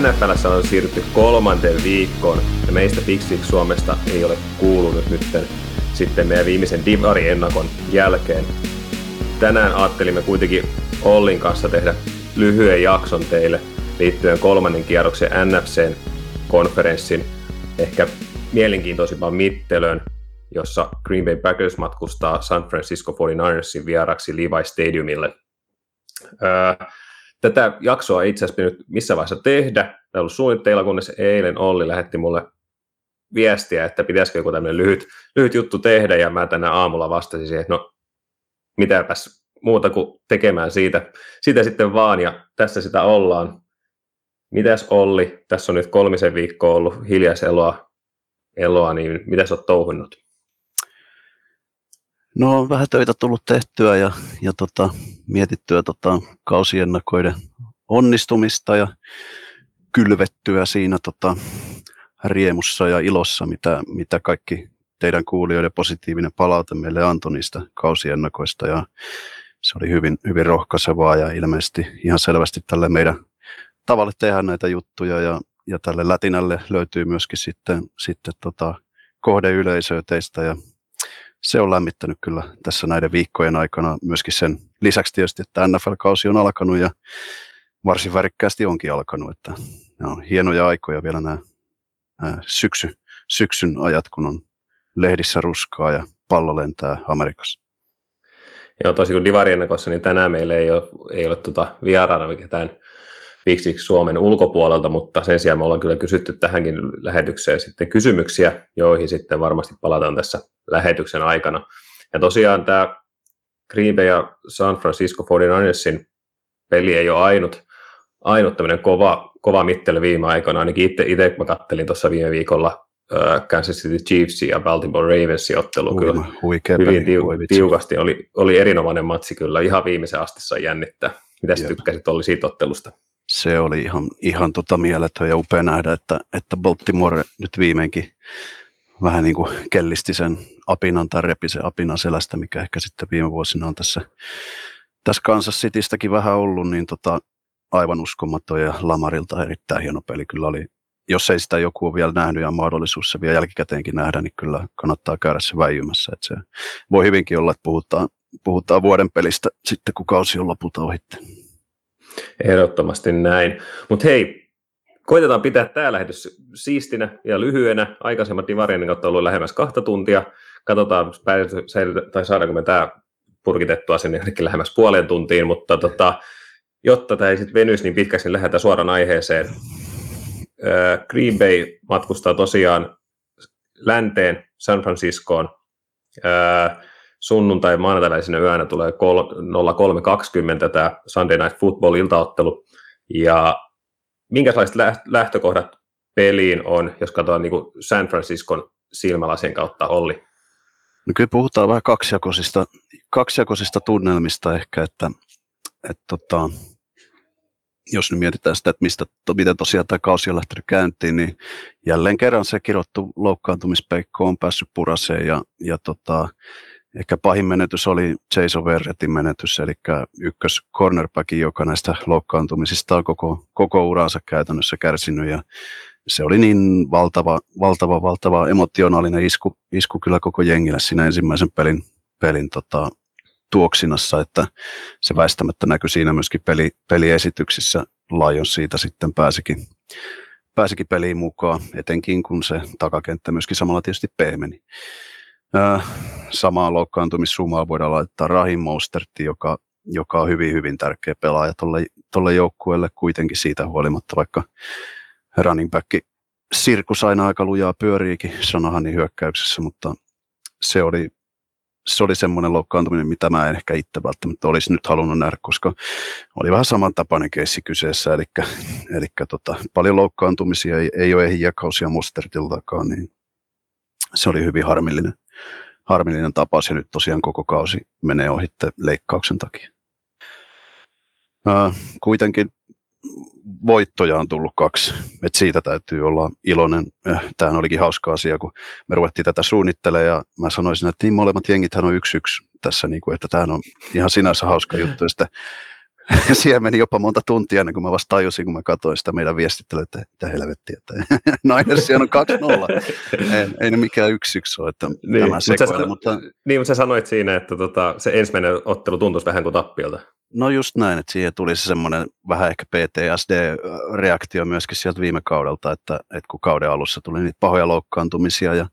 NFL on siirrytty kolmanteen viikkoon ja meistä Pixix Suomesta ei ole kuulunut nyt sitten meidän viimeisen Divari-ennakon jälkeen. Tänään ajattelimme kuitenkin Ollin kanssa tehdä lyhyen jakson teille liittyen kolmannen kierroksen NFCn konferenssin ehkä mielenkiintoisimpaan mittelön, jossa Green Bay Packers matkustaa San Francisco 49ersin vieraksi Levi Stadiumille. Öö, tätä jaksoa itse asiassa nyt missä vaiheessa tehdä. Tämä on ollut suunnitteilla, kunnes eilen Olli lähetti mulle viestiä, että pitäisikö joku tämmöinen lyhyt, lyhyt juttu tehdä, ja mä tänä aamulla vastasin siihen, että no mitäpäs muuta kuin tekemään siitä, siitä sitten vaan, ja tässä sitä ollaan. Mitäs Olli, tässä on nyt kolmisen viikkoa ollut hiljaiseloa, eloa, niin mitä sä oot touhunnut? No on vähän töitä tullut tehtyä ja, ja tota, mietittyä tota, kausiennakoiden onnistumista ja kylvettyä siinä tota, riemussa ja ilossa, mitä, mitä kaikki teidän kuulijoiden positiivinen palaute meille antoi niistä kausiennakoista. Ja se oli hyvin, hyvin rohkaisevaa ja ilmeisesti ihan selvästi tälle meidän tavalle tehdä näitä juttuja. Ja, ja tälle lätinälle löytyy myöskin sitten, sitten tota kohdeyleisöä teistä ja se on lämmittänyt kyllä tässä näiden viikkojen aikana myöskin sen lisäksi tietysti, että NFL-kausi on alkanut ja varsin värikkäästi onkin alkanut, että nämä on hienoja aikoja vielä nämä, nämä syksy, syksyn ajat, kun on lehdissä ruskaa ja pallo lentää Amerikassa. Joo, tosi kuin Divari-ennakossa, niin tänään meillä ei ole, ei ole tuota vieraana ketään Pixiksi Suomen ulkopuolelta, mutta sen sijaan me ollaan kyllä kysytty tähänkin lähetykseen sitten kysymyksiä, joihin sitten varmasti palataan tässä lähetyksen aikana. Ja tosiaan tämä Green Bay ja San Francisco 49ersin peli ei ole ainut, ainut tämmöinen kova, kova mittely viime aikoina, ainakin itse, itse mä kattelin tuossa viime viikolla uh, Kansas City Chiefs ja Baltimore Ravensin ottelu Huima, kyllä hyvin tiu, tiukasti, oli, oli erinomainen matsi kyllä, ihan viimeisen asti sai jännittää. Mitä tykkäsit oli siitä ottelusta? Se oli ihan, ihan tota mieletön ja upea nähdä, että, että Baltimore nyt viimeinkin vähän niin kuin kellisti sen apinan tai repi sen apinan selästä, mikä ehkä sitten viime vuosina on tässä, tässä Kansas Citystäkin vähän ollut, niin tota, aivan uskomaton ja Lamarilta erittäin hieno peli kyllä oli. Jos ei sitä joku ole vielä nähnyt ja mahdollisuus se vielä jälkikäteenkin nähdä, niin kyllä kannattaa käydä se väijymässä. Että se voi hyvinkin olla, että puhutaan, puhutaan vuoden pelistä sitten, kun kausi on lopulta ohitte. Ehdottomasti näin. Mutta hei, koitetaan pitää tämä lähetys siistinä ja lyhyenä. Aikaisemmat Divarien kautta ollut lähemmäs kahta tuntia. Katsotaan, tai saadaanko me tämä purkitettua sinne jonnekin lähemmäs puoleen tuntiin, mutta tota, jotta tämä ei sitten venyisi niin pitkäksi, niin lähdetään suoraan aiheeseen. Green Bay matkustaa tosiaan länteen San Franciscoon sunnuntai maanantai yönä tulee 03.20 tämä Sunday Night Football iltaottelu. Ja minkälaiset lähtökohdat peliin on, jos katsotaan niin San Franciscon silmälasien kautta, Olli? No kyllä puhutaan vähän kaksijakoisista, kaksijakoisista tunnelmista ehkä, että, että tota, jos nyt mietitään sitä, että mistä, miten tosiaan tämä kausi on lähtenyt käyntiin, niin jälleen kerran se kirottu loukkaantumispeikko on päässyt puraseen ja, ja tota, Ehkä pahin menetys oli Jason Verretin menetys, eli ykkös cornerback, joka näistä loukkaantumisista on koko, koko uransa käytännössä kärsinyt. Ja se oli niin valtava, valtava, valtava emotionaalinen isku, isku kyllä koko jengille siinä ensimmäisen pelin, pelin tota, tuoksinassa, että se väistämättä näkyi siinä myöskin peli, peliesityksissä. Lions siitä sitten pääsikin, pääsikin peliin mukaan, etenkin kun se takakenttä myöskin samalla tietysti pehmeni. Samaan loukkaantumissumaan voidaan laittaa Rahim Mosterti, joka, joka on hyvin, hyvin tärkeä pelaaja tuolle, tolle joukkueelle kuitenkin siitä huolimatta, vaikka running back sirkus aina aika lujaa pyöriikin Shanahanin hyökkäyksessä, mutta se oli, se oli semmoinen loukkaantuminen, mitä mä en ehkä itse välttämättä olisi nyt halunnut nähdä, koska oli vähän samantapainen keissi kyseessä, eli, eli tota, paljon loukkaantumisia ei, ei ole ehjäkausia Mostertiltakaan, niin se oli hyvin harmillinen harmillinen tapaus ja nyt tosiaan koko kausi menee ohitte leikkauksen takia. Kuitenkin voittoja on tullut kaksi, et siitä täytyy olla iloinen. Tämä olikin hauska asia, kun me ruvettiin tätä suunnittelemaan ja mä sanoisin, että niin molemmat jengithän on yksi yksi tässä, niin kuin, että tämä on ihan sinänsä hauska juttu. Ja sitten Siellä meni jopa monta tuntia ennen kuin mä vasta tajusin, kun mä katsoin sitä meidän viestittelyä, että mitä helvettiä, että Niners on 2-0. ei, ei ne mikään yksi yksi ole, että niin, tämä mutta, mutta... Niin, mutta sä sanoit siinä, että tota, se ensimmäinen ottelu tuntuisi vähän kuin tappiolta. No just näin, että siihen tuli se semmoinen vähän ehkä PTSD-reaktio myöskin sieltä viime kaudelta, että, että kun kauden alussa tuli niitä pahoja loukkaantumisia ja,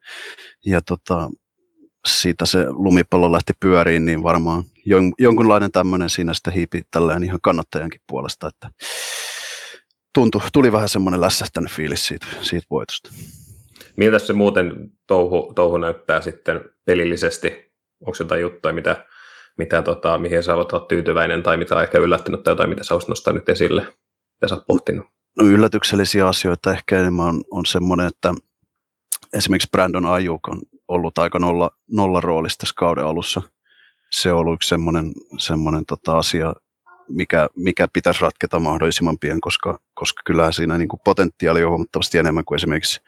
ja tota, siitä se lumipallo lähti pyöriin, niin varmaan jon, jonkunlainen tämmöinen siinä sitten hiipi tällään ihan kannattajankin puolesta, että tuntui, tuli vähän semmoinen lässähtänyt fiilis siitä, siitä voitosta. Miltä se muuten touhu, touhu näyttää sitten pelillisesti? Onko jotain juttuja, mitä, mitä tota, mihin sä olet tyytyväinen tai mitä on ehkä yllättynyt tai jotain, mitä sä olisit nostaa nyt esille, mitä sä oot pohtinut? No, yllätyksellisiä asioita ehkä enemmän on, on semmoinen, että esimerkiksi Brandon Ayuk on ollut aika nolla, nolla roolissa tässä kauden alussa. Se on ollut yksi semmoinen, semmoinen tota asia, mikä, mikä pitäisi ratketa mahdollisimman pian, koska, koska kyllähän siinä niin kuin potentiaali on huomattavasti enemmän kuin esimerkiksi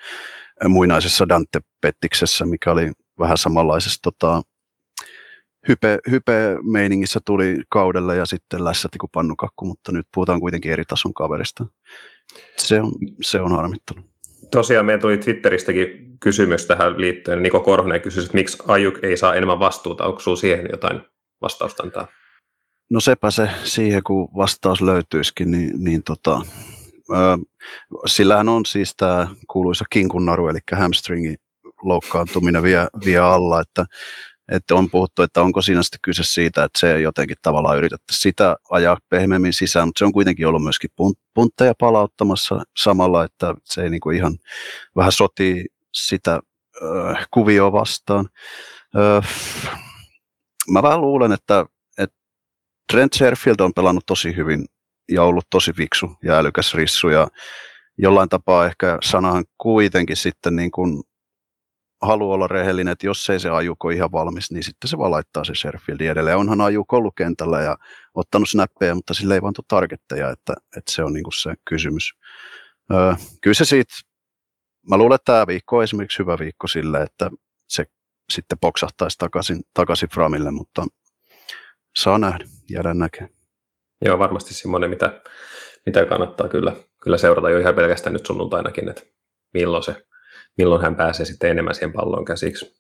muinaisessa Dante-pettiksessä, mikä oli vähän samanlaisessa tota, hype, hype-meiningissä tuli kaudella ja sitten lässäti kuin pannukakku, mutta nyt puhutaan kuitenkin eri tason kaverista. Se on, se on harmittanut. Tosiaan meidän tuli Twitteristäkin kysymys tähän liittyen. Niko Korhonen kysyi, että miksi Ajuk ei saa enemmän vastuuta. Onko sinulla siihen jotain vastausta antaa? No sepä se siihen, kun vastaus löytyisikin, niin, niin tota, sillähän on siis tämä kuuluisa kinkunnaru, eli hamstringin loukkaantuminen vie, vie alla, että että on puhuttu, että onko siinä sitten kyse siitä, että se jotenkin tavallaan yritettäisiin sitä ajaa pehmeämmin sisään, mutta se on kuitenkin ollut myöskin puntteja palauttamassa samalla, että se ei niinku ihan vähän sotii sitä äh, kuvioa vastaan. Äh, mä vähän luulen, että, että Trent Sherfield on pelannut tosi hyvin ja ollut tosi fiksu ja älykäs rissu ja jollain tapaa ehkä sanahan kuitenkin sitten niin kuin haluaa olla rehellinen, että jos ei se ajuko ihan valmis, niin sitten se vaan laittaa se Sherfieldin edelleen. Onhan ajuko ollut kentällä ja ottanut snappeja, mutta sille ei vaan tule targetteja, että, että se on niin kuin se kysymys. Öö, kyllä se siitä, mä luulen, että tämä viikko on esimerkiksi hyvä viikko sille, että se sitten poksahtaisi takaisin, takaisin Framille, mutta saa nähdä, jäädään näkemään. Joo, varmasti semmoinen, mitä, mitä kannattaa kyllä, kyllä seurata jo ihan pelkästään nyt sunnuntainakin, että milloin se milloin hän pääsee sitten enemmän siihen palloon käsiksi.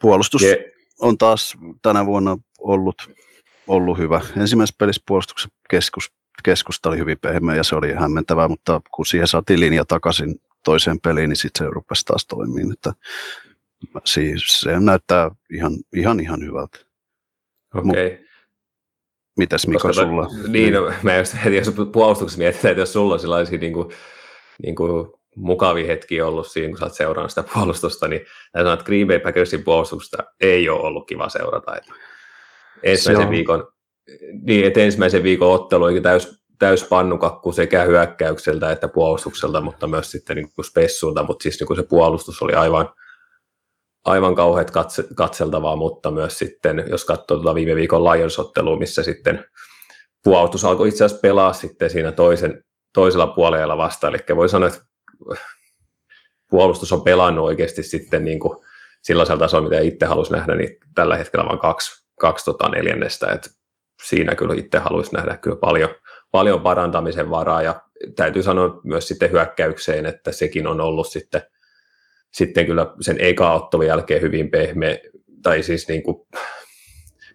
Puolustus Je- on taas tänä vuonna ollut, ollut hyvä. Ensimmäisessä pelissä puolustuksen keskus, keskusta oli hyvin pehmeä ja se oli hämmentävää, mutta kun siihen saatiin linja takaisin toiseen peliin, niin sitten se rupesi taas toimimaan. Että siis se näyttää ihan, ihan, ihan hyvältä. Okei. Okay. Mitäs Mika Koska sulla? Niin, no, mä just, jos puolustuksessa mietitään, että jos sulla on sellaisia niin kuin, niin kuin mukavia hetkiä ollut siinä, kun sä oot seurannut sitä puolustusta, niin sanoa, että Green Bay Packersin puolustusta ei ole ollut kiva seurata. Että ensimmäisen, viikon, niin, että ensimmäisen viikon ottelu oli täys, täys pannukakku sekä hyökkäykseltä että puolustukselta, mutta myös sitten niin kuin spessulta, mutta siis niin kuin se puolustus oli aivan, aivan kauheat katse, katseltavaa, mutta myös sitten, jos katsoo tuota viime viikon Lions-ottelua, missä sitten puolustus alkoi itse asiassa pelaa sitten siinä toisen, toisella puolella vasta, eli voi sanoa, että puolustus on pelannut oikeasti sitten niin kuin sellaisella tasolla, mitä itse halusi nähdä, niin tällä hetkellä vain kaksi, kaksi tota neljännestä, että siinä kyllä itse haluaisi nähdä kyllä paljon, paljon parantamisen varaa, ja täytyy sanoa myös sitten hyökkäykseen, että sekin on ollut sitten, sitten kyllä sen eka ottelun jälkeen hyvin pehmeä, tai siis niin kuin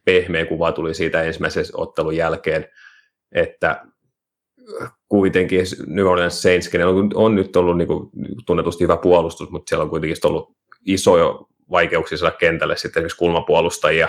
pehmeä kuva tuli siitä ensimmäisen ottelun jälkeen, että kuitenkin New Orleans Saints, on, on nyt ollut niin kuin, tunnetusti hyvä puolustus, mutta siellä on kuitenkin ollut isoja vaikeuksia saada kentälle sitten esimerkiksi kulmapuolustajia,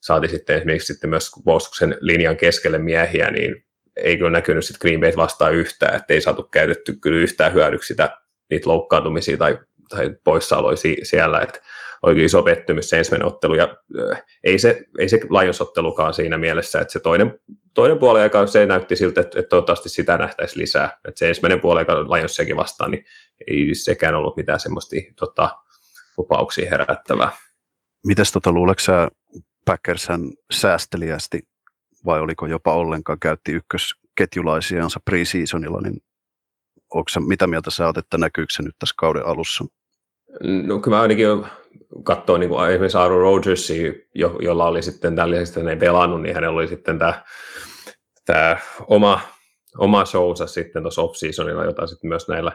saati sitten esimerkiksi sitten myös puolustuksen linjan keskelle miehiä, niin ei kyllä näkynyt sitten Green Bay vastaan yhtään, että ei saatu käytetty kyllä yhtään hyödyksi sitä, niitä loukkaantumisia tai, tai poissaoloja siellä, että oikein iso pettymys se ensimmäinen ottelu, ja äh, ei se, ei se Lions-ottelukaan siinä mielessä, että se toinen, toinen puoli aika se näytti siltä, että, että toivottavasti sitä nähtäisi lisää, että se ensimmäinen puoli aika Lionsiakin vastaan, niin ei sekään ollut mitään semmoista tota, lupauksia herättävää. Mitäs tota, luuletko sä Packershän säästeliästi vai oliko jopa ollenkaan käytti ykkösketjulaisiansa pre-seasonilla, niin onko sä, mitä mieltä sä oot, että näkyykö se nyt tässä kauden alussa No kyllä mä ainakin katsoin niin kuin esimerkiksi Aaron Rodgersia, jo, jolla oli sitten tällaisesta ne pelannut, niin hänellä oli sitten tämä, tämä oma, oma showsa sitten tuossa off-seasonilla, jota sitten myös näillä,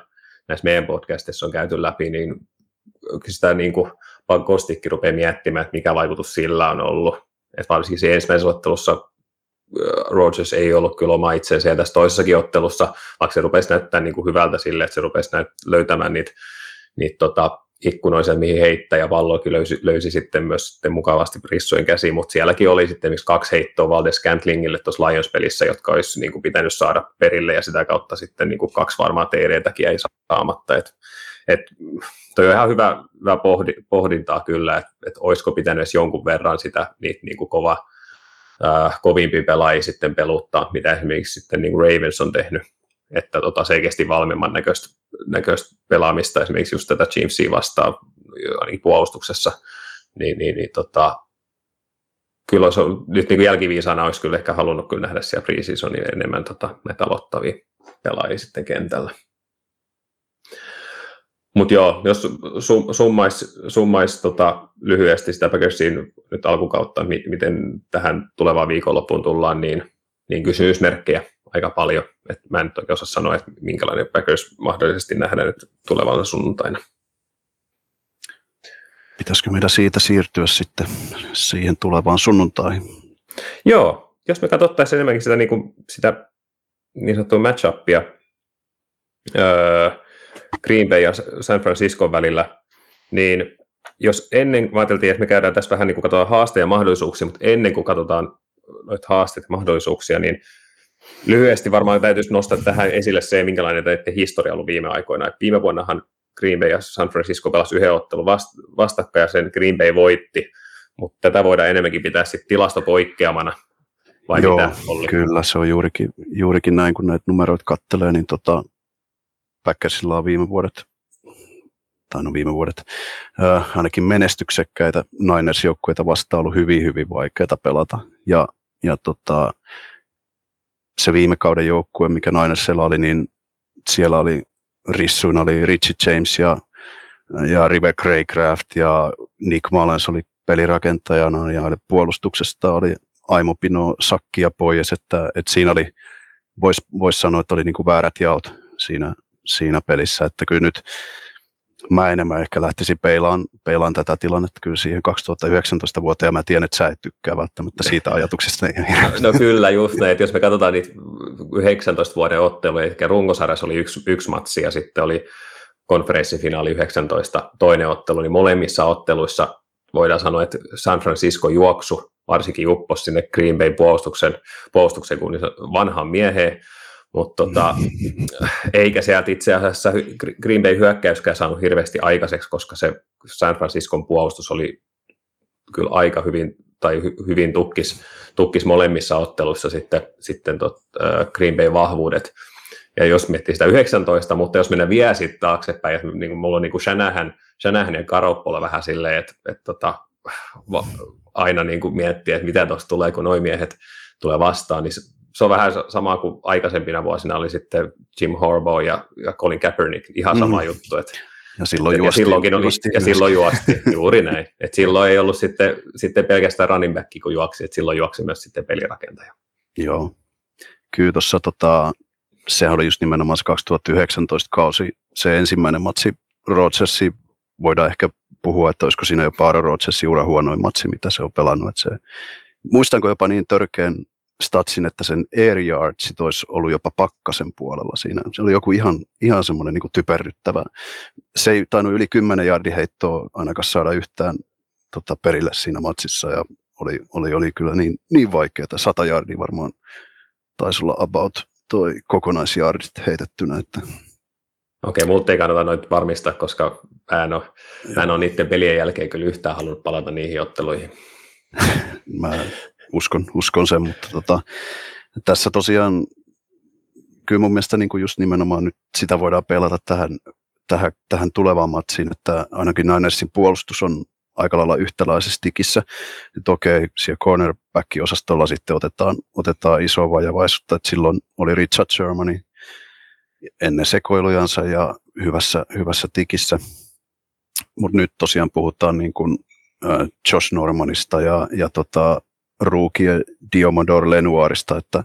näissä meidän podcastissa on käyty läpi, niin sitä niin kuin Kostikki rupeaa miettimään, että mikä vaikutus sillä on ollut. että varsinkin siinä ensimmäisessä ottelussa Rogers ei ollut kyllä oma itsensä, ja tässä toisessakin ottelussa, vaikka se rupesi näyttää niin kuin hyvältä sille, että se rupesi näyt- löytämään niitä, niitä tota, ikkunoisen, mihin heittää, ja palloakin löysi, löysi sitten myös sitten mukavasti rissojen käsiin, mutta sielläkin oli sitten miksi kaksi heittoa Valdes Scantlingille tuossa Lions-pelissä, jotka olisi niin kuin pitänyt saada perille, ja sitä kautta sitten niin kuin kaksi varmaa TD-täkin ei saamatta, et, et, toi on ihan hyvä, hyvä pohdi, pohdintaa kyllä, että et olisiko pitänyt edes jonkun verran sitä niitä niin kuin kova, äh, kovimpi pelaajia sitten peluttaa, mitä esimerkiksi sitten niin kuin Ravens on tehnyt, että tota, selkeästi valmiimman näköistä, näköistä pelaamista, esimerkiksi just tätä Chiefsia vastaan niin puolustuksessa, niin, niin, niin tota, kyllä olisi, nyt niin kuin jälkiviisana olisi kyllä ehkä halunnut kyllä nähdä siellä preseasonia enemmän tota, näitä aloittavia pelaajia sitten kentällä. Mutta joo, jos summaisi summais, tota, lyhyesti sitä Packersin nyt alkukautta, miten tähän tulevaan viikonloppuun tullaan, niin, niin kysymysmerkkejä aika paljon. Et mä en nyt oikein osaa sanoa, että minkälainen Packers mahdollisesti nähdään nyt tulevana sunnuntaina. Pitäisikö meidän siitä siirtyä sitten siihen tulevaan sunnuntaihin? Joo, jos me katsottaisiin enemmänkin sitä, niin, kuin, sitä niin sanottua match-upia, öö, Green Bay ja San Francisco välillä, niin jos ennen, ajateltiin, että me käydään tässä vähän niin kuin katsotaan haasteja ja mahdollisuuksia, mutta ennen kuin katsotaan noita haasteita ja mahdollisuuksia, niin lyhyesti varmaan täytyisi nostaa tähän esille se, minkälainen historia ollut viime aikoina. Et viime vuonnahan Green Bay ja San Francisco pelasi yhden ottelun vastakkain ja sen Green Bay voitti, mutta tätä voidaan enemmänkin pitää sitten tilastopoikkeamana. Vai Joo, mitä, kyllä se on juurikin, juurikin näin, kun näitä numeroita kattelee, niin tota, Packersilla on viime vuodet, tai no viime vuodet, äh, ainakin menestyksekkäitä Niners-joukkueita vastaan ollut hyvin, hyvin vaikeita pelata. Ja, ja tota, se viime kauden joukkue, mikä Ninersilla oli, niin siellä oli rissuina oli Richie James ja, ja Rive Craycraft ja Nick Mullens oli pelirakentajana ja puolustuksesta oli Aimo Pino Sakki ja pois, että, että siinä oli, voisi vois sanoa, että oli niin kuin väärät jaot siinä, siinä pelissä, että kyllä nyt mä enemmän ehkä lähtisin peilaan, peilaan tätä tilannetta. Kyllä siihen 2019 vuoteen, ja mä tiedän, että sä et tykkää välttämättä siitä ajatuksesta. No kyllä, just näin, että jos me katsotaan niitä 19 vuoden otteluja, eli rungosarjassa oli yksi, yksi matsi, ja sitten oli konferenssifinaali 19 toinen ottelu, niin molemmissa otteluissa voidaan sanoa, että San Francisco juoksu, varsinkin uppos sinne Green Bay puolustuksen, puolustuksen kun vanhaan mieheen, mutta tota, eikä sieltä itse asiassa Green Bay hyökkäyskään saanut hirveästi aikaiseksi, koska se San Franciscon puolustus oli kyllä aika hyvin tai hy, hyvin tukkis, tukkis molemmissa otteluissa sitten, sitten tot, äh, Green Bay vahvuudet. Ja jos miettii sitä 19, mutta jos mennään vielä sitten taaksepäin, että niin mulla on niin kuin Shanahan, Shanahan ja Garoppolo vähän silleen, että, että tota, aina niin kuin miettii, että mitä tuosta tulee, kun noin miehet tulee vastaan, niin se on vähän sama kuin aikaisempina vuosina oli sitten Jim Harbaugh ja, ja Colin Kaepernick, ihan sama mm. juttu. Että, ja silloin juosti. Ja, silloinkin oli, ja silloin juosti, juuri näin. Et silloin ei ollut sitten, sitten pelkästään running back, kun juoksi, että silloin juoksi myös sitten pelirakentaja. Joo. Kyllä tuossa tota, sehän oli just nimenomaan se 2019 kausi, se ensimmäinen matsi Rodgersi, voidaan ehkä puhua, että olisiko siinä jopa Aaron Rodgersin ura huonoin matsi, mitä se on pelannut. Että se, muistanko jopa niin törkeän statsin, että sen air yardsit olisi ollut jopa pakkasen puolella siinä. Se oli joku ihan, ihan semmoinen niin typerryttävä. Se ei tainnut yli 10 jardiheittoa ainakaan saada yhtään tota, perille siinä matsissa ja oli, oli, oli kyllä niin, niin vaikeaa. Sata jardia varmaan taisi olla about toi kokonaisjardit heitettynä. Että. Okei, mutta ei kannata noita varmistaa, koska mä en, ole, mä en ole niiden pelien jälkeen kyllä yhtään halunnut palata niihin otteluihin. mä uskon, uskon sen, mutta tota, tässä tosiaan kyllä mun mielestä niin kuin just nimenomaan nyt sitä voidaan pelata tähän, tähän, tähän tulevaan matsiin, että ainakin Ninersin puolustus on aika lailla yhtäläisessä tikissä. Että okei, siellä cornerback-osastolla sitten otetaan, otetaan iso vajavaisuutta, että silloin oli Richard Shermani ennen sekoilujansa ja hyvässä, hyvässä tikissä. mutta nyt tosiaan puhutaan niin kuin, äh, Josh Normanista ja, ja tota, Ruukie Diomodor Lenoirista, että,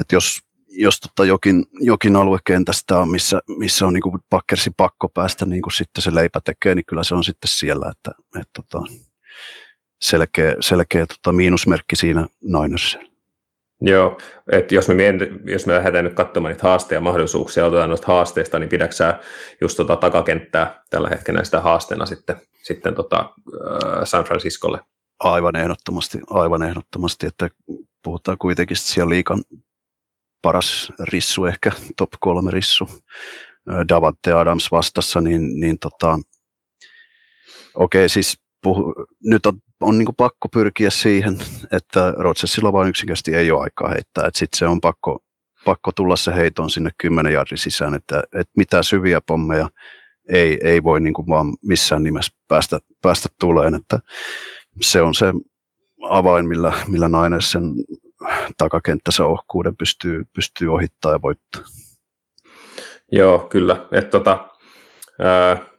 että jos, jos tota jokin, jokin alue kentästä on, missä, missä on niin kuin Packersin pakko päästä niin kuin sitten se leipä tekee, niin kyllä se on sitten siellä, että, että tota, selkeä, selkeä tota, miinusmerkki siinä Ninersilla. Joo, että jos me, jos me lähdetään nyt katsomaan niitä haasteja ja mahdollisuuksia otetaan noista haasteista, niin pidäksä just tota takakenttää tällä hetkellä sitä haasteena sitten, sitten tota, San Franciscolle? Aivan ehdottomasti, aivan ehdottomasti, että puhutaan kuitenkin siellä liikan paras rissu, ehkä top kolme rissu, Davante Adams vastassa, niin, niin tota, okei, okay, siis puhu, nyt on, on niin pakko pyrkiä siihen, että Rodgersilla vain yksinkertaisesti ei ole aikaa heittää, että sitten se on pakko, pakko tulla se heiton sinne 10 jardin sisään, että, että mitään syviä pommeja ei, ei voi niin vaan missään nimessä päästä, päästä tuleen, että se on se avain, millä, millä nainen sen takakenttänsä ohkuuden pystyy, pystyy ohittaa ja voittaa. Joo, kyllä. Että tota, ää,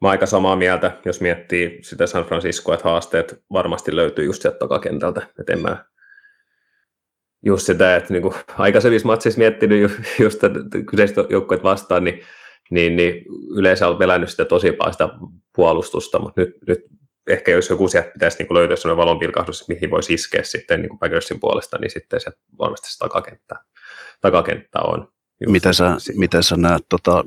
Mä aika samaa mieltä, jos miettii sitä San Franciscoa, että haasteet varmasti löytyy just sieltä takakentältä. Että en mä just sitä, että niin aikaisemmissa matseissa miettinyt just kyseistä joukkueet vastaan, niin, niin, niin yleensä on pelännyt sitä tosi paljon sitä puolustusta, mutta nyt, nyt ehkä jos joku sieltä pitäisi niin löytää sellainen valonpilkahdus, mihin voisi iskeä sitten niin Packersin puolesta, niin sitten se varmasti se takakenttä, takakenttä on. Miten sä, miten sä näet tota,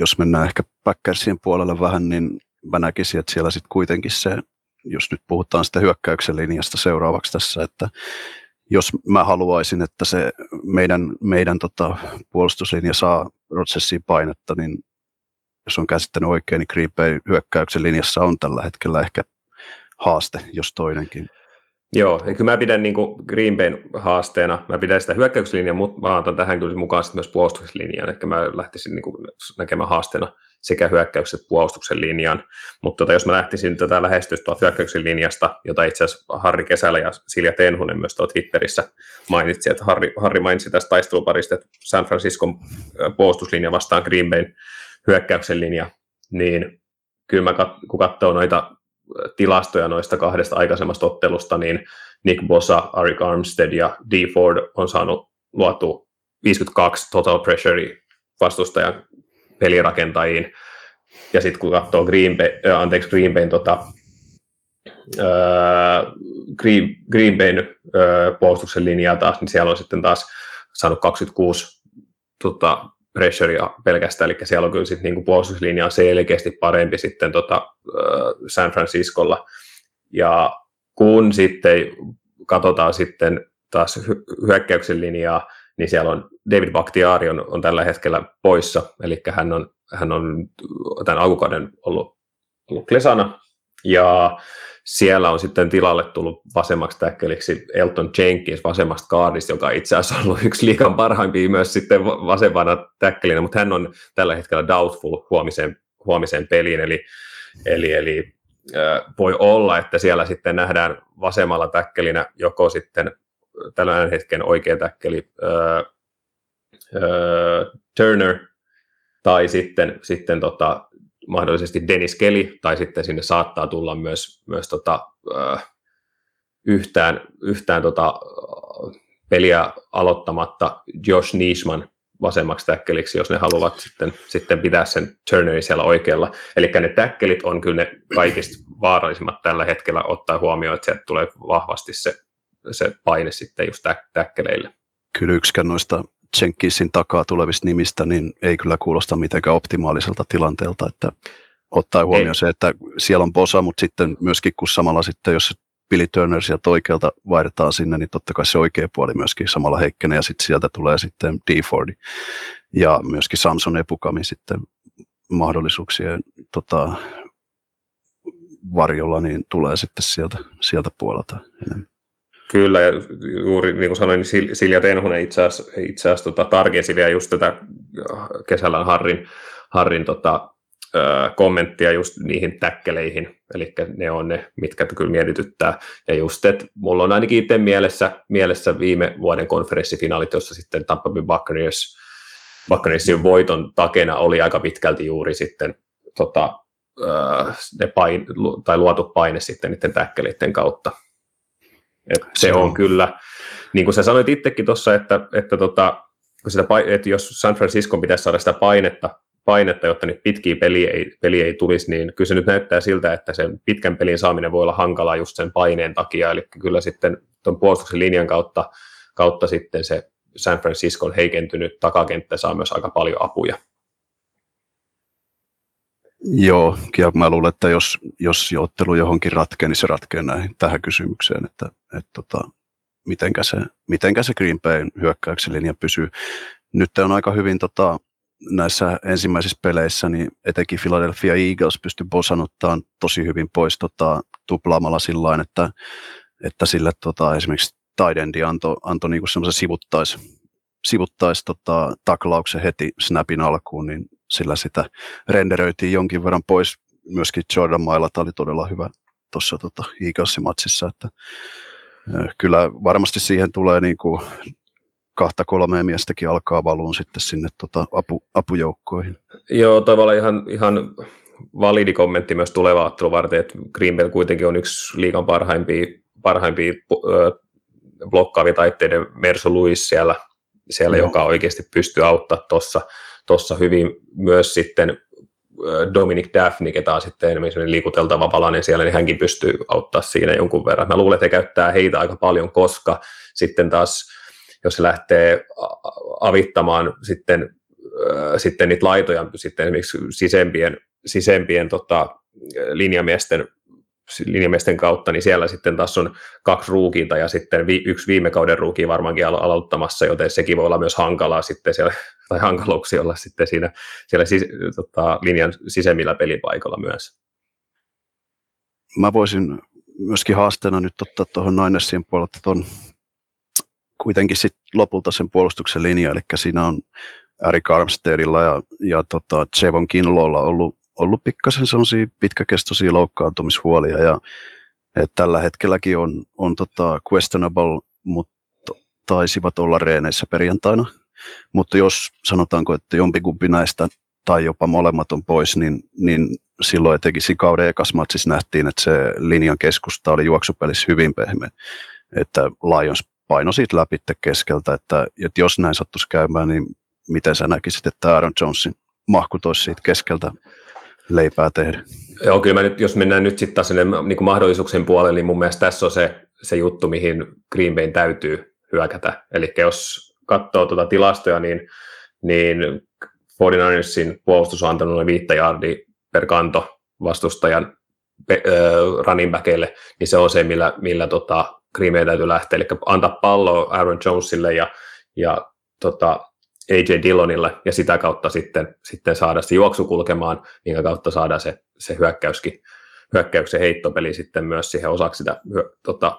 jos mennään ehkä Packersien puolelle vähän, niin mä näkisin, että siellä sitten kuitenkin se, jos nyt puhutaan sitä hyökkäyksen linjasta seuraavaksi tässä, että jos mä haluaisin, että se meidän, meidän tota, puolustuslinja saa Rodgersiin painetta, niin jos on käsittänyt oikein, niin Green Bay hyökkäyksen linjassa on tällä hetkellä ehkä haaste, jos toinenkin. Joo, ja kyllä mä pidän niin kuin Green Bayn haasteena, mä pidän sitä hyökkäyslinjaa, mutta mä otan tähän kyllä mukaan myös puolustuslinjan, että mä lähtisin niin kuin näkemään haasteena sekä hyökkäyksen että puolustuksen linjan. Mutta tota, jos mä lähtisin tätä lähestystä hyökkäyksen linjasta, jota itse asiassa Harri Kesälä ja Silja Tenhunen myös tuolla Twitterissä mainitsi, että Harri, Harri mainitsi tästä taisteluparista, että San Franciscon puolustuslinja vastaan Green Bayn hyökkäyksen linja, niin kyllä mä kun katsoo noita tilastoja noista kahdesta aikaisemmasta ottelusta, niin Nick Bossa, Arik Armstead ja D. Ford on saanut luotu 52 total pressure vastustajan pelirakentajiin. Ja sitten kun katsoo Green, Bay, äh, anteeksi, Green Bayn tota, äh, Green, Green äh, puolustuksen linjaa taas, niin siellä on sitten taas saanut 26 tota, pressurea pelkästään, eli siellä on kyllä sitten niinku puolustuslinja on selkeästi parempi sitten tota, San Franciscolla. Ja kun sitten katsotaan sitten taas hyökkäyksen linjaa, niin siellä on David Bakhtiari on, on tällä hetkellä poissa, eli hän on, hän on tämän alkukauden ollut, ollut Klesana, ja siellä on sitten tilalle tullut vasemmaksi täkkeliksi Elton Jenkins vasemmasta kaardista, joka itse asiassa on ollut yksi liikan parhaimpia myös sitten vasemmana täkkelinä, mutta hän on tällä hetkellä doubtful huomiseen, huomiseen peliin, eli, eli, eli äh, voi olla, että siellä sitten nähdään vasemmalla täkkelinä joko sitten tällä hetken oikea täkkeli äh, äh, Turner tai sitten, sitten tota, mahdollisesti Dennis Kelly, tai sitten sinne saattaa tulla myös, myös tota, yhtään, yhtään tota, peliä aloittamatta Josh Niishman vasemmaksi täkkeliksi, jos ne haluavat sitten, sitten pitää sen Turnerin siellä oikealla. Eli ne täkkelit on kyllä ne kaikista vaarallisimmat tällä hetkellä ottaa huomioon, että sieltä tulee vahvasti se, se paine sitten just täkkeleille. Kyllä yksikään noista Jenkinsin takaa tulevista nimistä, niin ei kyllä kuulosta mitenkään optimaaliselta tilanteelta, että ottaa huomioon ei. se, että siellä on Bosa, mutta sitten myöskin kun samalla sitten, jos Billy Turner sieltä oikealta vaihdetaan sinne, niin totta kai se oikea puoli myöskin samalla heikkenee ja sitten sieltä tulee sitten D. Fordi ja myöskin Samson Epukami sitten mahdollisuuksien tota, varjolla, niin tulee sitten sieltä, sieltä puolelta enemmän. Kyllä, ja juuri niin kuin sanoin, niin Silja Tenhunen itse asiassa, itse asiassa tota, tarkensi vielä just tätä kesällä Harrin, Harrin tota, kommenttia just niihin täkkeleihin, eli ne on ne, mitkä kyllä mietityttää. Ja just, että mulla on ainakin itse mielessä, mielessä viime vuoden konferenssifinaalit, jossa sitten Tampa Bay Buccaneers, Buccaneersin voiton takena oli aika pitkälti juuri sitten tota, ne pain, tai luotu paine sitten niiden täkkeleiden kautta. Et se on kyllä, niin kuin sä sanoit itsekin tuossa, että, että, tota, sitä, että jos San Francisco pitäisi saada sitä painetta, painetta jotta niitä pitkiä peliä ei, peli ei tulisi, niin kyllä se nyt näyttää siltä, että sen pitkän pelin saaminen voi olla hankalaa just sen paineen takia, eli kyllä sitten tuon puolustuksen linjan kautta, kautta sitten se San Franciscon heikentynyt takakenttä saa myös aika paljon apuja. Joo, ja mä luulen, että jos, jos ottelu johonkin ratkee, niin se ratkee näihin, tähän kysymykseen, että, että tota, mitenkä, se, mitenkä se Green Bayn hyökkäyksen linja pysyy. Nyt on aika hyvin tota, näissä ensimmäisissä peleissä, niin etenkin Philadelphia Eagles pystyi bosanuttaan tosi hyvin pois tota, tuplaamalla sillä että, että sille tota, esimerkiksi Tidendi antoi anto niinku semmoisen sivuttais, sivuttais tota, taklauksen heti snapin alkuun, niin sillä sitä renderöitiin jonkin verran pois. Myöskin Jordan Mailata oli todella hyvä tuossa tota, Eaglesin että kyllä varmasti siihen tulee niin kuin kahta kolmea miestäkin alkaa valuun sitten sinne tota apu, apujoukkoihin. Joo, tavallaan ihan, ihan validi kommentti myös tulevaa ottelua varten, että Green Bay kuitenkin on yksi liikan parhaimpia, parhaimpia ö, blokkaavia taitteiden Merso Luis siellä, siellä no. joka oikeasti pystyy auttaa tuossa tossa hyvin myös sitten Dominic Daphne, ketä on sitten enemmän liikuteltava palanen siellä, niin hänkin pystyy auttaa siinä jonkun verran. Mä luulen, että he käyttää heitä aika paljon, koska sitten taas jos se lähtee avittamaan sitten, sitten niitä laitoja sitten esimerkiksi sisempien, sisempien tota, linjamiesten linjamiesten kautta, niin siellä sitten taas on kaksi ruukiinta ja sitten vi, yksi viime kauden ruukiin varmaankin aloittamassa, joten sekin voi olla myös hankalaa sitten siellä, tai hankaluuksia olla sitten siinä siellä sis, tota, linjan sisemmillä pelipaikalla myös. Mä voisin myöskin haasteena nyt ottaa tuohon Ninersin puolelta tuon kuitenkin sit lopulta sen puolustuksen linja, eli siinä on Eric Armsteadilla ja, ja tota Jevon Kinlolla ollut, ollut pikkasen sellaisia pitkäkestoisia loukkaantumishuolia, ja et tällä hetkelläkin on, on tota questionable, mutta taisivat olla reeneissä perjantaina. Mutta jos sanotaanko, että jompikumpi näistä tai jopa molemmat on pois, niin, niin silloin etenkin siinä kauden ekas matsissa nähtiin, että se linjan keskusta oli juoksupelissä hyvin pehmeä. Että Lions paino siitä läpi keskeltä, että, että jos näin sattuisi käymään, niin miten sä näkisit, että Aaron Jonesin mahku toisi siitä keskeltä leipää tehdä? Joo, kyllä mä nyt, jos mennään nyt sitten taas niin mahdollisuuksien puolelle, niin mun mielestä tässä on se, se juttu, mihin Green Bayn täytyy hyökätä. Eli jos katsoo tuota tilastoja, niin, niin 49ersin puolustus on antanut noin viittä jardia per kanto vastustajan running backille, niin se on se, millä, millä tota, Green täytyy lähteä, eli antaa palloa Aaron Jonesille ja, ja tota, AJ Dillonille ja sitä kautta sitten, sitten saada se juoksu kulkemaan, minkä kautta saada se, se hyökkäyskin, hyökkäyksen heittopeli sitten myös siihen osaksi sitä tota,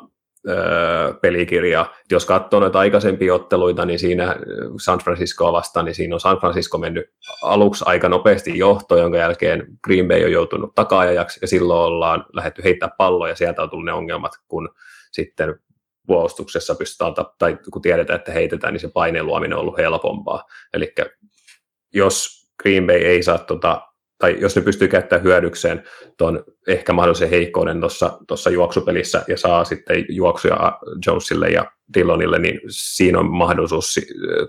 öö, pelikirjaa. Jos katsoo noita aikaisempia otteluita, niin siinä San Franciscoa vastaan, niin siinä on San Francisco mennyt aluksi aika nopeasti johtoon, jonka jälkeen Green Bay on joutunut takaajajaksi, ja silloin ollaan lähdetty heittää palloa, ja sieltä on tullut ne ongelmat, kun sitten puolustuksessa pystytään, tai kun tiedetään, että heitetään, niin se paineen luominen on ollut helpompaa. Eli jos Green Bay ei saa, tota, tai jos ne pystyy käyttämään hyödykseen tuon ehkä mahdollisen heikkouden tuossa juoksupelissä ja saa sitten juoksuja Jonesille ja Dillonille, niin siinä on mahdollisuus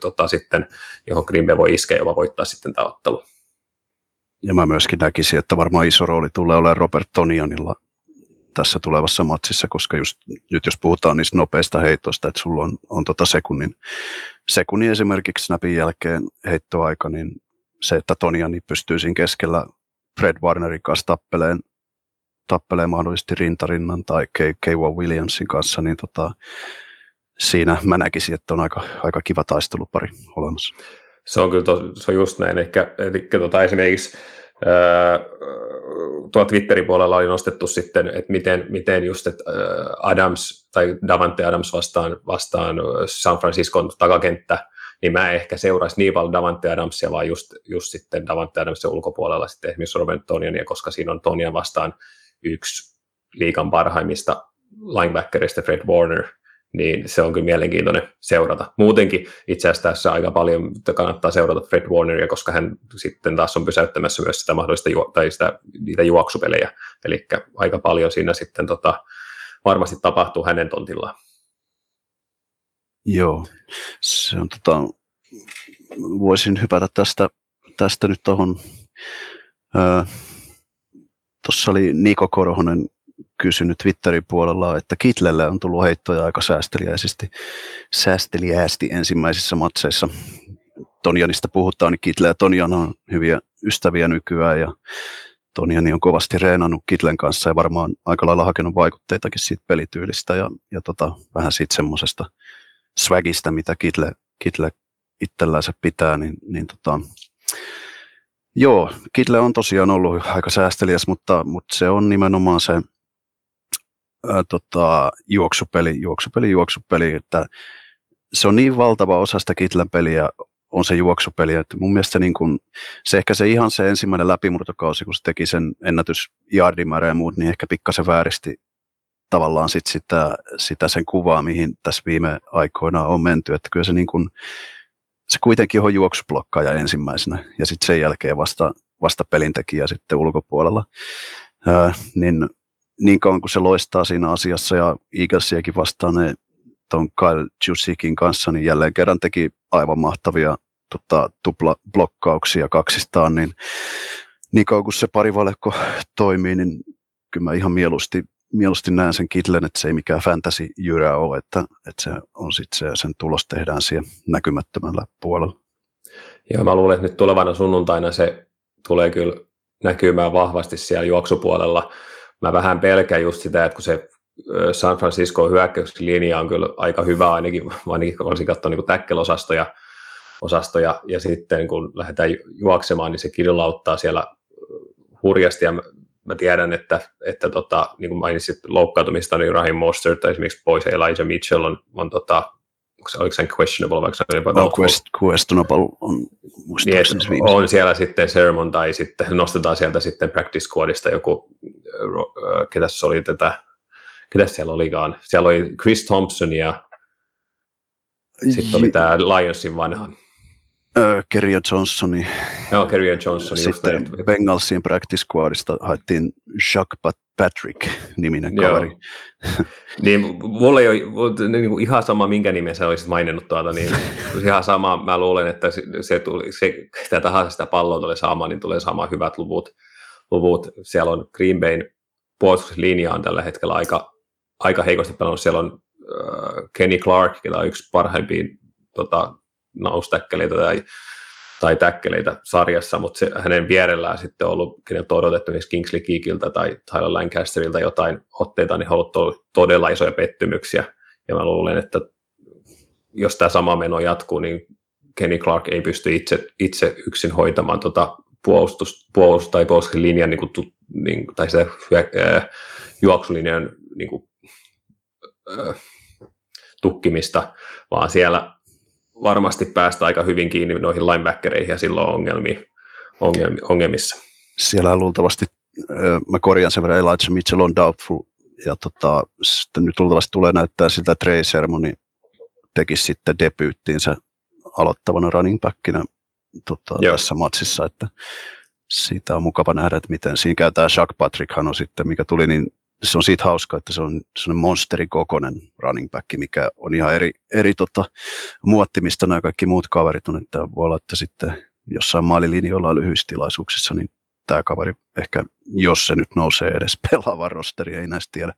tota, sitten, johon Green Bay voi iskeä ja voittaa sitten tämä ottelu. Ja mä myöskin näkisin, että varmaan iso rooli tulee olemaan Robert Tonionilla tässä tulevassa matsissa, koska just nyt jos puhutaan niistä nopeista heitoista, että sulla on, on tota sekunnin, sekunnin esimerkiksi snapin jälkeen heittoaika, niin se, että Toniani pystyy siinä keskellä Fred Warnerin kanssa tappeleen, tappeleen mahdollisesti rintarinnan tai Keiwa Williamsin kanssa, niin tota, siinä mä näkisin, että on aika, aika kiva taistelupari olemassa. Se on kyllä to, se on just näin. Eli, eli tota, esimerkiksi tuolla Twitterin puolella oli nostettu sitten, että miten, miten just että Adams tai Davante Adams vastaan, vastaan San Franciscon takakenttä, niin mä ehkä seuraisi niin paljon Davante Adamsia, vaan just, just sitten Davante Adamsin ulkopuolella sitten esimerkiksi Robert Toniania, koska siinä on Tonia vastaan yksi liikan parhaimmista linebackerista Fred Warner, niin se on kyllä mielenkiintoinen seurata. Muutenkin itse asiassa tässä aika paljon kannattaa seurata Fred Warneria, koska hän sitten taas on pysäyttämässä myös sitä mahdollista ju- tai sitä, niitä juoksupelejä, eli aika paljon siinä sitten tota, varmasti tapahtuu hänen tontillaan. Joo, se on tota, voisin hypätä tästä, tästä nyt tuohon, tuossa oli Niko Korhonen kysynyt Twitterin puolella, että Kitlelle on tullut heittoja aika säästeliäisesti, säästeliästi ensimmäisissä matseissa. Tonjanista puhutaan, niin Kitle ja Tonjan on hyviä ystäviä nykyään ja Tonjani on kovasti reenannut Kitlen kanssa ja varmaan aika lailla hakenut vaikutteitakin siitä pelityylistä ja, ja tota, vähän siitä semmoisesta swagista, mitä Kitle, Kitle itsellänsä pitää, niin, niin tota, joo, Kitle on tosiaan ollut aika säästeliäs, mutta, mutta se on nimenomaan se ää, tota, juoksupeli, juoksupeli, juoksupeli, että se on niin valtava osa sitä Kitlen peliä, on se juoksupeli. Että mun mielestä niin kun, se ehkä se ihan se ensimmäinen läpimurtokausi, kun se teki sen ennätys jardimäärä ja muut, niin ehkä pikkasen vääristi tavallaan sit sitä, sitä sen kuvaa, mihin tässä viime aikoina on menty. Että kyllä se, niin kun, se kuitenkin on juoksublokkaaja ensimmäisenä ja sitten sen jälkeen vasta, vasta pelintekijä sitten ulkopuolella. Ää, niin niin kauan kuin se loistaa siinä asiassa ja Eaglesiakin vastaan ne tuon Kyle Jusikin kanssa, niin jälleen kerran teki aivan mahtavia tota, tupla-blokkauksia kaksistaan, niin niin kauan kuin se parivalekko toimii, niin kyllä mä ihan mieluusti, mieluusti näen sen Kitlen, että se ei mikään fantasy jyrä ole, että, että se on sitten se, sen tulos tehdään siellä näkymättömällä puolella. Joo, mä luulen, että nyt tulevana sunnuntaina se tulee kyllä näkymään vahvasti siellä juoksupuolella mä vähän pelkään just sitä, että kun se San Francisco hyökkäyslinja on kyllä aika hyvä ainakin, ainakin olisin katsonut niin täkkelosastoja osastoja, ja sitten kun lähdetään juoksemaan, niin se killauttaa siellä hurjasti, ja mä tiedän, että, että tota, niin kuin mainitsit loukkaantumista, niin Raheem Mostert esimerkiksi pois, Elijah Mitchell on, on tota, oliko se questionable, vaikka se oli no, quest, questionable on niin, on siellä sitten sermon tai sitten nostetaan sieltä sitten practice squadista joku, ketä se oli tätä, ketä siellä olikaan, siellä oli Chris Thompson ja sitten oli tämä Lionsin vanha Äh, Kerry Johnsoni. Joo, Kerry Johnsoni. Sitten just Bengalsin practice squadista haettiin Jacques Patrick niminen kaveri. niin, mulla ei ole niin kuin ihan sama, minkä nimen sä olisit maininnut tuota, niin ihan sama, mä luulen, että se tuli, se, sitä tahansa sitä palloa tulee saamaan, niin tulee saamaan hyvät luvut. luvut. Siellä on Green Bayn puolustuslinja on tällä hetkellä aika, aika heikosti pelannut. Siellä on äh, Kenny Clark, joka on yksi parhaimpia tota, naustäkkeleitä tai, tai täkkeleitä sarjassa, mutta se, hänen vierellään sitten on ollut, keneltä on odotettu esimerkiksi Kingsley Kiikiltä tai Tyler Lancasterilta jotain otteita, niin on ollut todella isoja pettymyksiä. Ja mä luulen, että jos tämä sama meno jatkuu, niin Kenny Clark ei pysty itse, itse yksin hoitamaan tuota puolustus, puolustus tai puolustuslinjan niin kuin, niin, tai se äh, juoksulinjan niin kuin, äh, tukkimista, vaan siellä varmasti päästä aika hyvin kiinni noihin linebackereihin ja silloin ongelmia, ongelmi, ongelmissa. Siellä luultavasti, mä korjaan sen verran, Elijah Mitchell on doubtful, ja tota, sitten nyt luultavasti tulee näyttää siltä, Trey Sermoni tekisi sitten debyyttiinsä aloittavana running backina tota, tässä matsissa, että siitä on mukava nähdä, että miten siinä käy tämä Jacques Patrickhan on sitten, mikä tuli niin se on siitä hauska, että se on sellainen monsterin kokoinen running back, mikä on ihan eri, eri tota, muotti, mistä nämä kaikki muut kaverit on, että voi olla, että sitten jossain maalilinjoilla lyhyissä tilaisuuksissa, niin tämä kaveri ehkä, jos se nyt nousee edes pelaavan rosteri, ei näistä tiedä,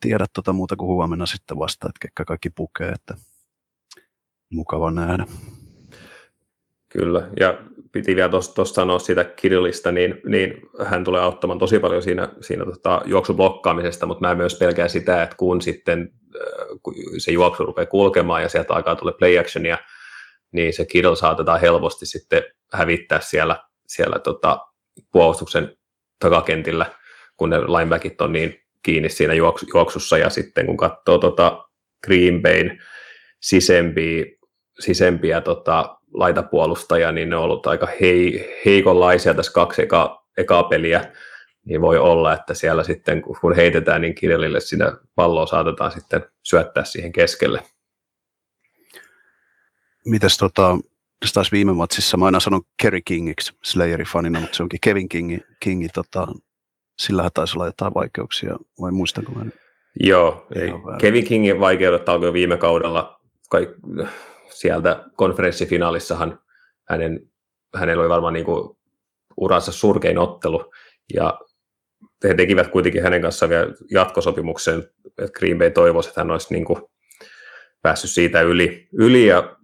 tiedä tota muuta kuin huomenna sitten vasta, että kaikki pukee, että mukava nähdä. Kyllä, ja piti vielä tuosta sanoa siitä Kirillista, niin, niin hän tulee auttamaan tosi paljon siinä, siinä tota, juoksublokkaamisesta, mutta mä myös pelkään sitä, että kun sitten äh, kun se juoksu rupeaa kulkemaan ja sieltä alkaa tulla play actionia, niin se Kirill saatetaan helposti sitten hävittää siellä, siellä tota, puolustuksen takakentillä, kun ne linebackit on niin kiinni siinä juoksussa, ja sitten kun katsoo tota Green Bayn sisempiä, sisempiä tota, laitapuolustaja, niin ne on ollut aika hei, heikonlaisia tässä kaksi eka, ekaa peliä, niin voi olla, että siellä sitten kun heitetään, niin Kirillille sitä palloa saatetaan sitten syöttää siihen keskelle. Mites tota, taas viime matsissa, mä aina sanon Kerry Kingiksi Slayerin fanina, mutta se onkin Kevin Kingi, Kingi tota, sillä taisi olla jotain vaikeuksia, vai muistanko mä Joo, ei. Kevin Kingin vaikeudet alkoi viime kaudella, kaik, sieltä konferenssifinaalissahan hänen, hänellä oli varmaan niin kuin uransa surkein ottelu, ja he tekivät kuitenkin hänen kanssaan vielä jatkosopimuksen, että Green Bay toivoisi, että hän olisi niin kuin päässyt siitä yli, yli ja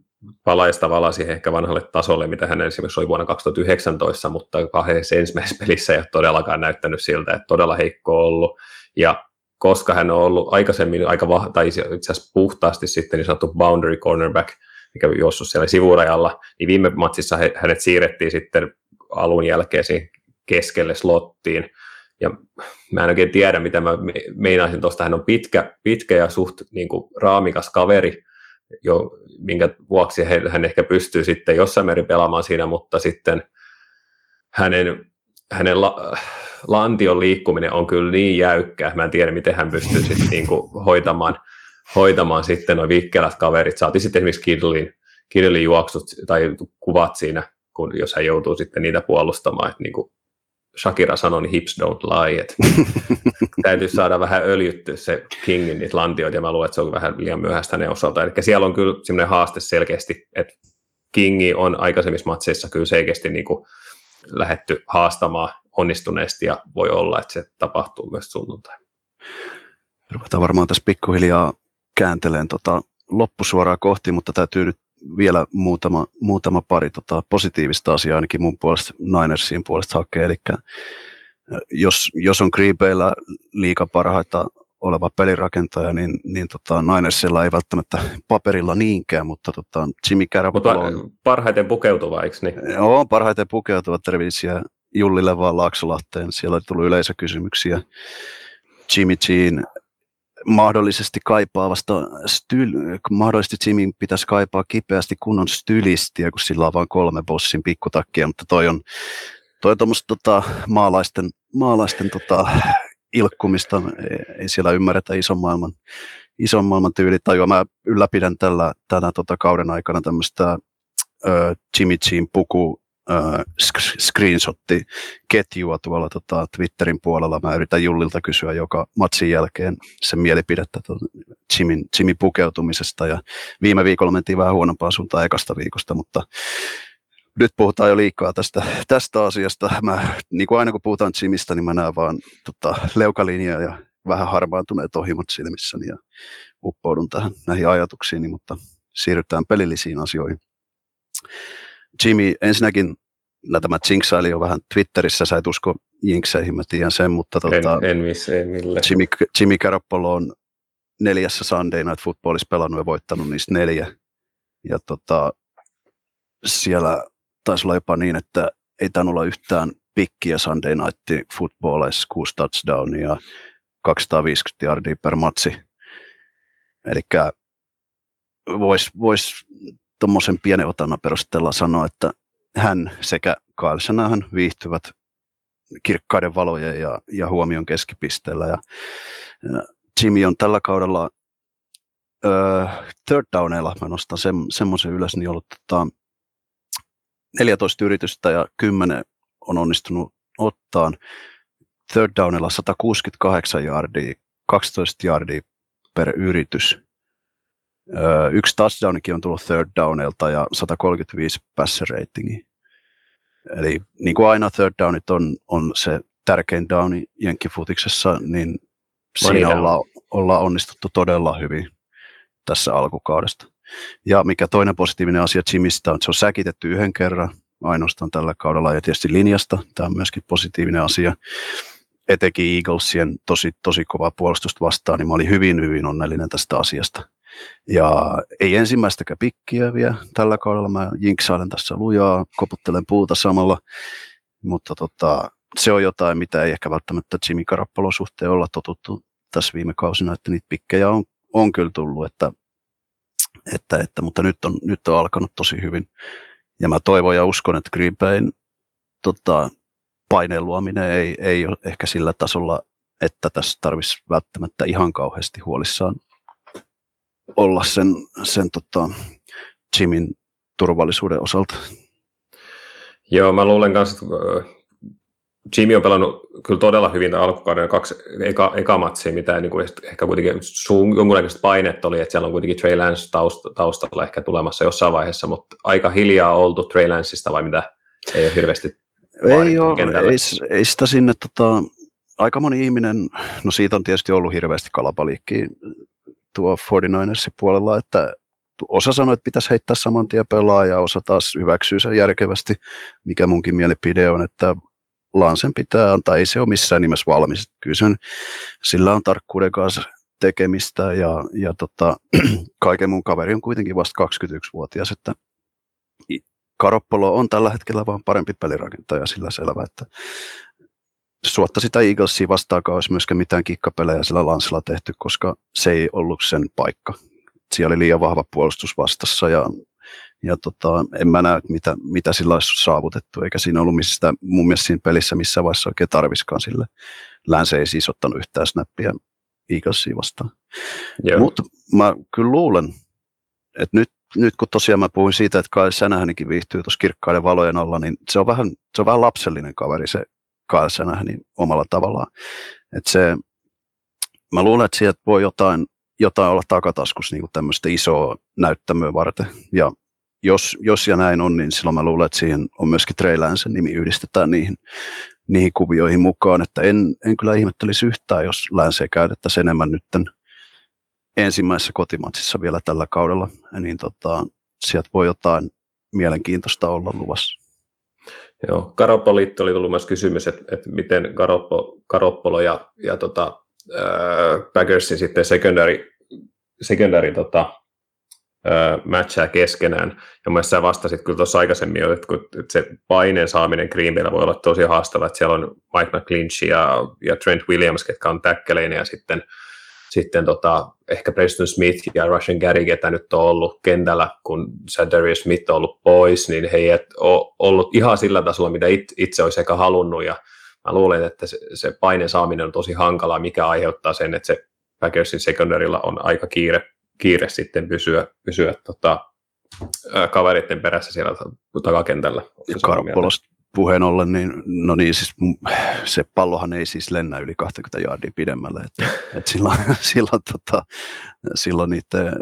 palaisi tavallaan siihen ehkä vanhalle tasolle, mitä hän esimerkiksi oli vuonna 2019, mutta kahdessa ensimmäisessä pelissä ei ole todellakaan näyttänyt siltä, että todella heikko ollut. Ja koska hän on ollut aikaisemmin aika vah- tai itse asiassa puhtaasti sitten niin sanottu boundary cornerback, mikä juossut siellä sivurajalla, niin viime matsissa hänet siirrettiin sitten alun jälkeen siihen keskelle slottiin. Ja mä en oikein tiedä, mitä mä meinaisin tuosta. Hän on pitkä, pitkä ja suht niin kuin, raamikas kaveri, jo, minkä vuoksi hän ehkä pystyy sitten jossain määrin pelaamaan siinä, mutta sitten hänen, hänen la, lantion liikkuminen on kyllä niin jäykkä, mä en tiedä, miten hän pystyy sitten niin kuin hoitamaan, hoitamaan sitten noin vikkelät kaverit. Saatiin sitten esimerkiksi Kidlin, Kidlin juoksut tai kuvat siinä, kun, jos hän joutuu sitten niitä puolustamaan, että niin kuin Shakira sanoi, niin hips don't lie, että täytyy saada vähän öljyttyä se Kingin niitä lantioita, ja mä luulen, että se on vähän liian myöhäistä ne osalta. Eli siellä on kyllä semmoinen haaste selkeästi, että Kingi on aikaisemmissa matseissa kyllä selkeästi niin kuin lähetty haastamaan onnistuneesti, ja voi olla, että se tapahtuu myös sunnuntai. Ruvetaan varmaan tässä pikkuhiljaa käänteleen tota loppusuoraa kohti, mutta täytyy nyt vielä muutama, muutama pari tota, positiivista asiaa ainakin mun puolesta, Ninersin puolesta hakee. Eli jos, jos on Bayllä liika parhaita oleva pelirakentaja, niin, niin tota, Ninersilla ei välttämättä paperilla niinkään, mutta tota, Jimmy Garoppolo on... Parhaiten pukeutuva, eikö niin? Joo, parhaiten pukeutuva, terveisiä Jullille vaan Laaksolahteen, siellä oli tullut yleisökysymyksiä. Jimmy Jean mahdollisesti kaipaavasta styl, mahdollisesti Jimin pitäisi kaipaa kipeästi kunnon stylistiä, kun sillä on vain kolme bossin pikkutakkia, mutta toi on, toi on tota, maalaisten, maalaisten tota, ilkkumista, ei siellä ymmärretä ison maailman, ison maailman tyylitajua. Mä ylläpidän tällä, tänä tota, kauden aikana tämmöistä Jimmy Jean puku äh, screenshotti ketjua tuolla tota, Twitterin puolella. Mä yritän Jullilta kysyä joka matsin jälkeen sen mielipidettä Jimin, Jimin pukeutumisesta. Ja viime viikolla mentiin vähän huonompaan suuntaan ekasta viikosta, mutta nyt puhutaan jo liikaa tästä, tästä asiasta. Mä, niin kuin aina kun puhutaan Jimistä, niin mä näen vaan tota, leukalinjaa ja vähän harmaantuneet ohimot silmissäni ja uppoudun tähän näihin ajatuksiin, mutta siirrytään pelillisiin asioihin. Jimmy, ensinnäkin tämä jinksaili jo vähän Twitterissä, sä et usko jinkseihin, mä tiedän sen, mutta tota, en, en missä, ei millä. Jimmy, Jimmy Garoppolo on neljässä Sunday Night Footballissa pelannut ja voittanut niistä neljä. Ja tota, siellä taisi olla jopa niin, että ei tainnut olla yhtään pikkiä Sunday Night Footballissa, kuusi touchdownia ja 250 yardia per matsi. Eli voisi vois tuommoisen pienen otannan perusteella sanoa, että hän sekä Kyle Shanahan viihtyvät kirkkaiden valojen ja, ja huomion keskipisteellä. Ja, ja Jimmy on tällä kaudella ö, third downeilla, mä nostan sen, semmoisen ylös, niin ollut tota, 14 yritystä ja 10 on onnistunut ottaa. Third downilla 168 yardia, 12 yardia per yritys. Yksi touchdownikin on tullut third downilta ja 135 passer ratingi. Eli niin kuin aina third downit on, on se tärkein downi jenkkifutiksessa, niin siinä ollaan, ollaan onnistuttu todella hyvin tässä alkukaudesta. Ja mikä toinen positiivinen asia Jimistä on, että se on säkitetty yhden kerran ainoastaan tällä kaudella ja tietysti linjasta. Tämä on myöskin positiivinen asia. Etenkin Eaglesien tosi, tosi kova puolustusta vastaan, niin mä olin hyvin, hyvin onnellinen tästä asiasta. Ja ei ensimmäistäkään pikkiä vielä tällä kaudella. Mä jinksailen tässä lujaa, koputtelen puuta samalla. Mutta tota, se on jotain, mitä ei ehkä välttämättä Jimmy Carappolon suhteen olla totuttu tässä viime kausina, että niitä pikkejä on, on kyllä tullut, että, että, että, mutta nyt on, nyt on alkanut tosi hyvin. Ja mä toivon ja uskon, että Green Bayn tota, paineen luominen ei, ei ole ehkä sillä tasolla, että tässä tarvitsisi välttämättä ihan kauheasti huolissaan olla sen, sen tota, Jimin turvallisuuden osalta. Joo, mä luulen kanssa, että Jimmy on pelannut kyllä todella hyvin alkukauden kaksi eka, eka matsia, mitä niin kuin ehkä kuitenkin sun, jonkunnäköistä painetta oli, että siellä on kuitenkin Trey Lance taust, taustalla ehkä tulemassa jossain vaiheessa, mutta aika hiljaa oltu Trey Lanceista vai mitä? Ei ole hirveästi ei, ole, ei, ei, sitä sinne, tota, aika moni ihminen, no siitä on tietysti ollut hirveästi kalapaliikkiä tuo 49ersin puolella, että osa sanoi, että pitäisi heittää saman tien pelaa ja osa taas hyväksyy sen järkevästi, mikä munkin mielipide on, että Lansen pitää antaa, ei se ole missään nimessä valmis. Kyllä sen, sillä on tarkkuuden kanssa tekemistä ja, ja tota, kaiken mun kaveri on kuitenkin vasta 21-vuotias, että Karoppolo on tällä hetkellä vaan parempi pelirakentaja sillä selvä, että suotta sitä Eaglesia vastaakaan olisi myöskään mitään kikkapelejä sillä Lansilla tehty, koska se ei ollut sen paikka. Siellä oli liian vahva puolustus vastassa ja ja tota, en mä näe, mitä, mitä sillä olisi saavutettu, eikä siinä ollut mistä, mun mielestä siinä pelissä missä vaiheessa oikein tarviskaan sille. Länsi ei siis ottanut yhtään snappia Eaglesia vastaan. Mutta mä kyllä luulen, että nyt, nyt kun tosiaan mä puhuin siitä, että Kyle Sänähänikin viihtyy tuossa kirkkaiden valojen alla, niin se on vähän, se on vähän lapsellinen kaveri se Kyle Sänähäni omalla tavallaan. Et se, mä luulen, että sieltä voi jotain, jotain olla takataskussa niin tämmöistä isoa näyttämöä varten. Ja jos, jos ja näin on, niin silloin mä luulen, että siihen on myöskin Trey Lance nimi yhdistetään niihin, niihin kuvioihin mukaan, että en, en kyllä ihmettelisi yhtään, jos Lance käytettäisiin enemmän nytten ensimmäisessä kotimatsissa vielä tällä kaudella, niin tota, sieltä voi jotain mielenkiintoista olla luvassa. Joo, Karoppoliitto oli tullut myös kysymys, että, että miten Karoppo, Karoppolo ja, ja tota, äh, Packersin sitten secondary, secondary tota, matchaa keskenään. Ja mä sä vastasit kyllä tuossa aikaisemmin jo, että, että se paineen saaminen Green Bayllä voi olla tosi haastava, että siellä on Mike McClinch ja, ja Trent Williams, ketkä on täkkeleinä, ja sitten, sitten tota, ehkä Preston Smith ja Russian Gary, ketä nyt on ollut kentällä, kun Darius Smith on ollut pois, niin he eivät ole ollut ihan sillä tasolla, mitä it, itse olisi ehkä halunnut, ja mä luulen, että se, se paineen saaminen on tosi hankalaa, mikä aiheuttaa sen, että se Packersin secondarylla on aika kiire kiire sitten pysyä, pysyä tota, kaveritten perässä siellä takakentällä. Ja Karppolosta puheen ollen, niin, no niin, siis se pallohan ei siis lennä yli 20 jardia pidemmälle, että, että silloin, silloin, tota, silloin niiden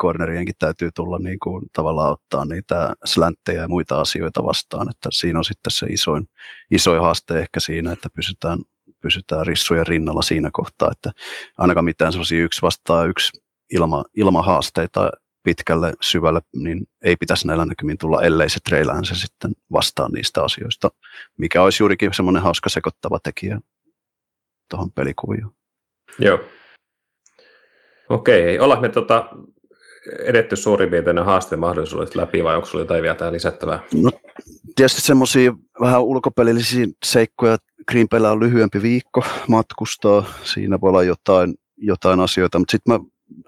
cornerienkin täytyy tulla niin kuin, tavallaan ottaa niitä slänttejä ja muita asioita vastaan, että siinä on sitten se isoin, isoin haaste ehkä siinä, että pysytään, pysytään rissujen rinnalla siinä kohtaa, että ainakaan mitään sellaisia yksi vastaa yksi ilma, ilmahaasteita pitkälle syvälle, niin ei pitäisi näillä näkymin tulla, ellei se treilään se sitten vastaan niistä asioista, mikä olisi juurikin semmoinen hauska sekoittava tekijä tuohon pelikuvioon. Joo. Okei, ollaan me tota, edetty suurin piirtein haasteen mahdollisuudet läpi, vai onko sinulla jotain vielä tähän lisättävää? No, tietysti semmoisia vähän ulkopelillisiä seikkoja. Green on lyhyempi viikko matkustaa, siinä voi olla jotain, jotain asioita, mutta sitten mä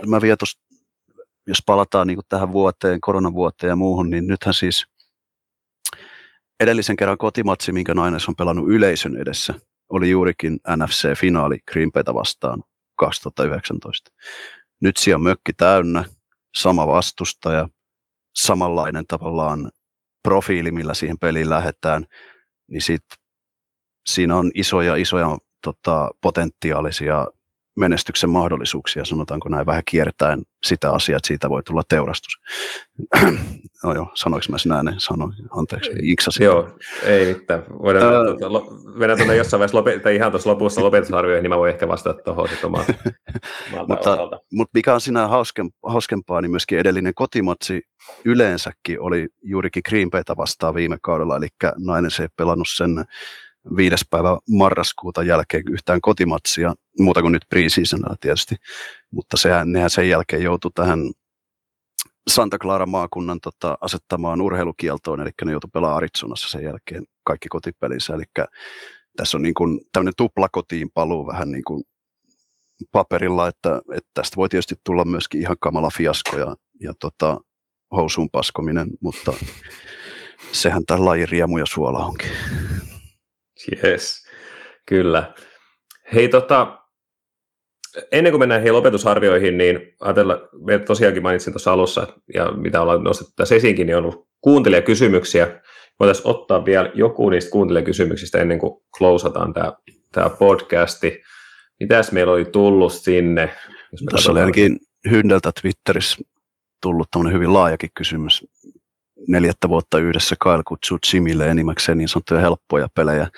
mä vielä tosta, jos palataan niin tähän vuoteen, koronavuoteen ja muuhun, niin nythän siis edellisen kerran kotimatsi, minkä nainen on pelannut yleisön edessä, oli juurikin NFC-finaali Green Bayta vastaan 2019. Nyt siellä on mökki täynnä, sama vastustaja, samanlainen tavallaan profiili, millä siihen peliin lähdetään, niin sit, siinä on isoja, isoja tota, potentiaalisia menestyksen mahdollisuuksia, sanotaanko näin vähän kiertäen sitä asiaa, että siitä voi tulla teurastus. no joo, sanoinko mä sinä näin? Sanoin, anteeksi, iksasin. Joo, ei mitään. Voidaan öö, mennä tuonne jossain vaiheessa, lopet- ihan tuossa lopussa lopetusarvioihin, niin mä voin ehkä vastata tuohon sitten omaan, mutta, mutta mikä on siinä hauskempaa, niin myöskin edellinen kotimatsi yleensäkin oli juurikin Green Bayta vastaan viime kaudella, eli nainen se ei pelannut sen viides päivä marraskuuta jälkeen yhtään kotimatsia, muuta kuin nyt preseasonilla tietysti, mutta sehän, nehän sen jälkeen joutui tähän Santa Clara maakunnan tota, asettamaan urheilukieltoon, eli ne joutui pelaamaan Arizonassa sen jälkeen kaikki kotipelissä, eli tässä on niin kuin tämmöinen tupla kotiin paluu vähän niin kuin paperilla, että, että tästä voi tietysti tulla myöskin ihan kamala fiasko ja, ja tota, housuun paskominen, mutta sehän tämä laji riemu ja suola onkin. Yes, kyllä. Hei tota, ennen kuin mennään heihin lopetusarvioihin, niin ajatella, me tosiaankin mainitsin tuossa alussa, ja mitä ollaan nostettu tässä esiinkin, niin on ollut kuuntelijakysymyksiä. Voitaisiin ottaa vielä joku niistä kuuntelijakysymyksistä ennen kuin klousataan tämä, tämä podcasti. Mitäs meillä oli tullut sinne? Tässä oli ainakin Hyndeltä Twitterissä tullut tämmöinen hyvin laajakin kysymys. Neljättä vuotta yhdessä Kyle kutsuu Jimille enimmäkseen niin sanottuja helppoja pelejä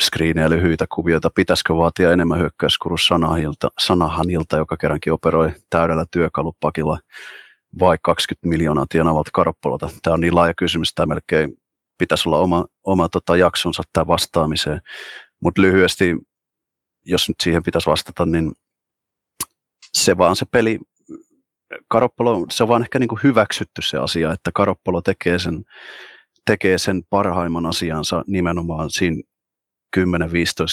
screenejä, lyhyitä kuvioita, pitäisikö vaatia enemmän hyökkäyskuru Sanahanilta, Sanahanilta, joka kerrankin operoi täydellä työkalupakilla vai 20 miljoonaa tienaavalta Karoppolota. Tämä on niin laaja kysymys, tämä melkein pitäisi olla oma, oma tota jaksonsa tämä vastaamiseen. Mutta lyhyesti, jos nyt siihen pitäisi vastata, niin se vaan se peli, Karoppolo, se on vaan ehkä niin kuin hyväksytty se asia, että Karoppolo tekee sen, tekee sen parhaimman asiansa nimenomaan siinä 10-15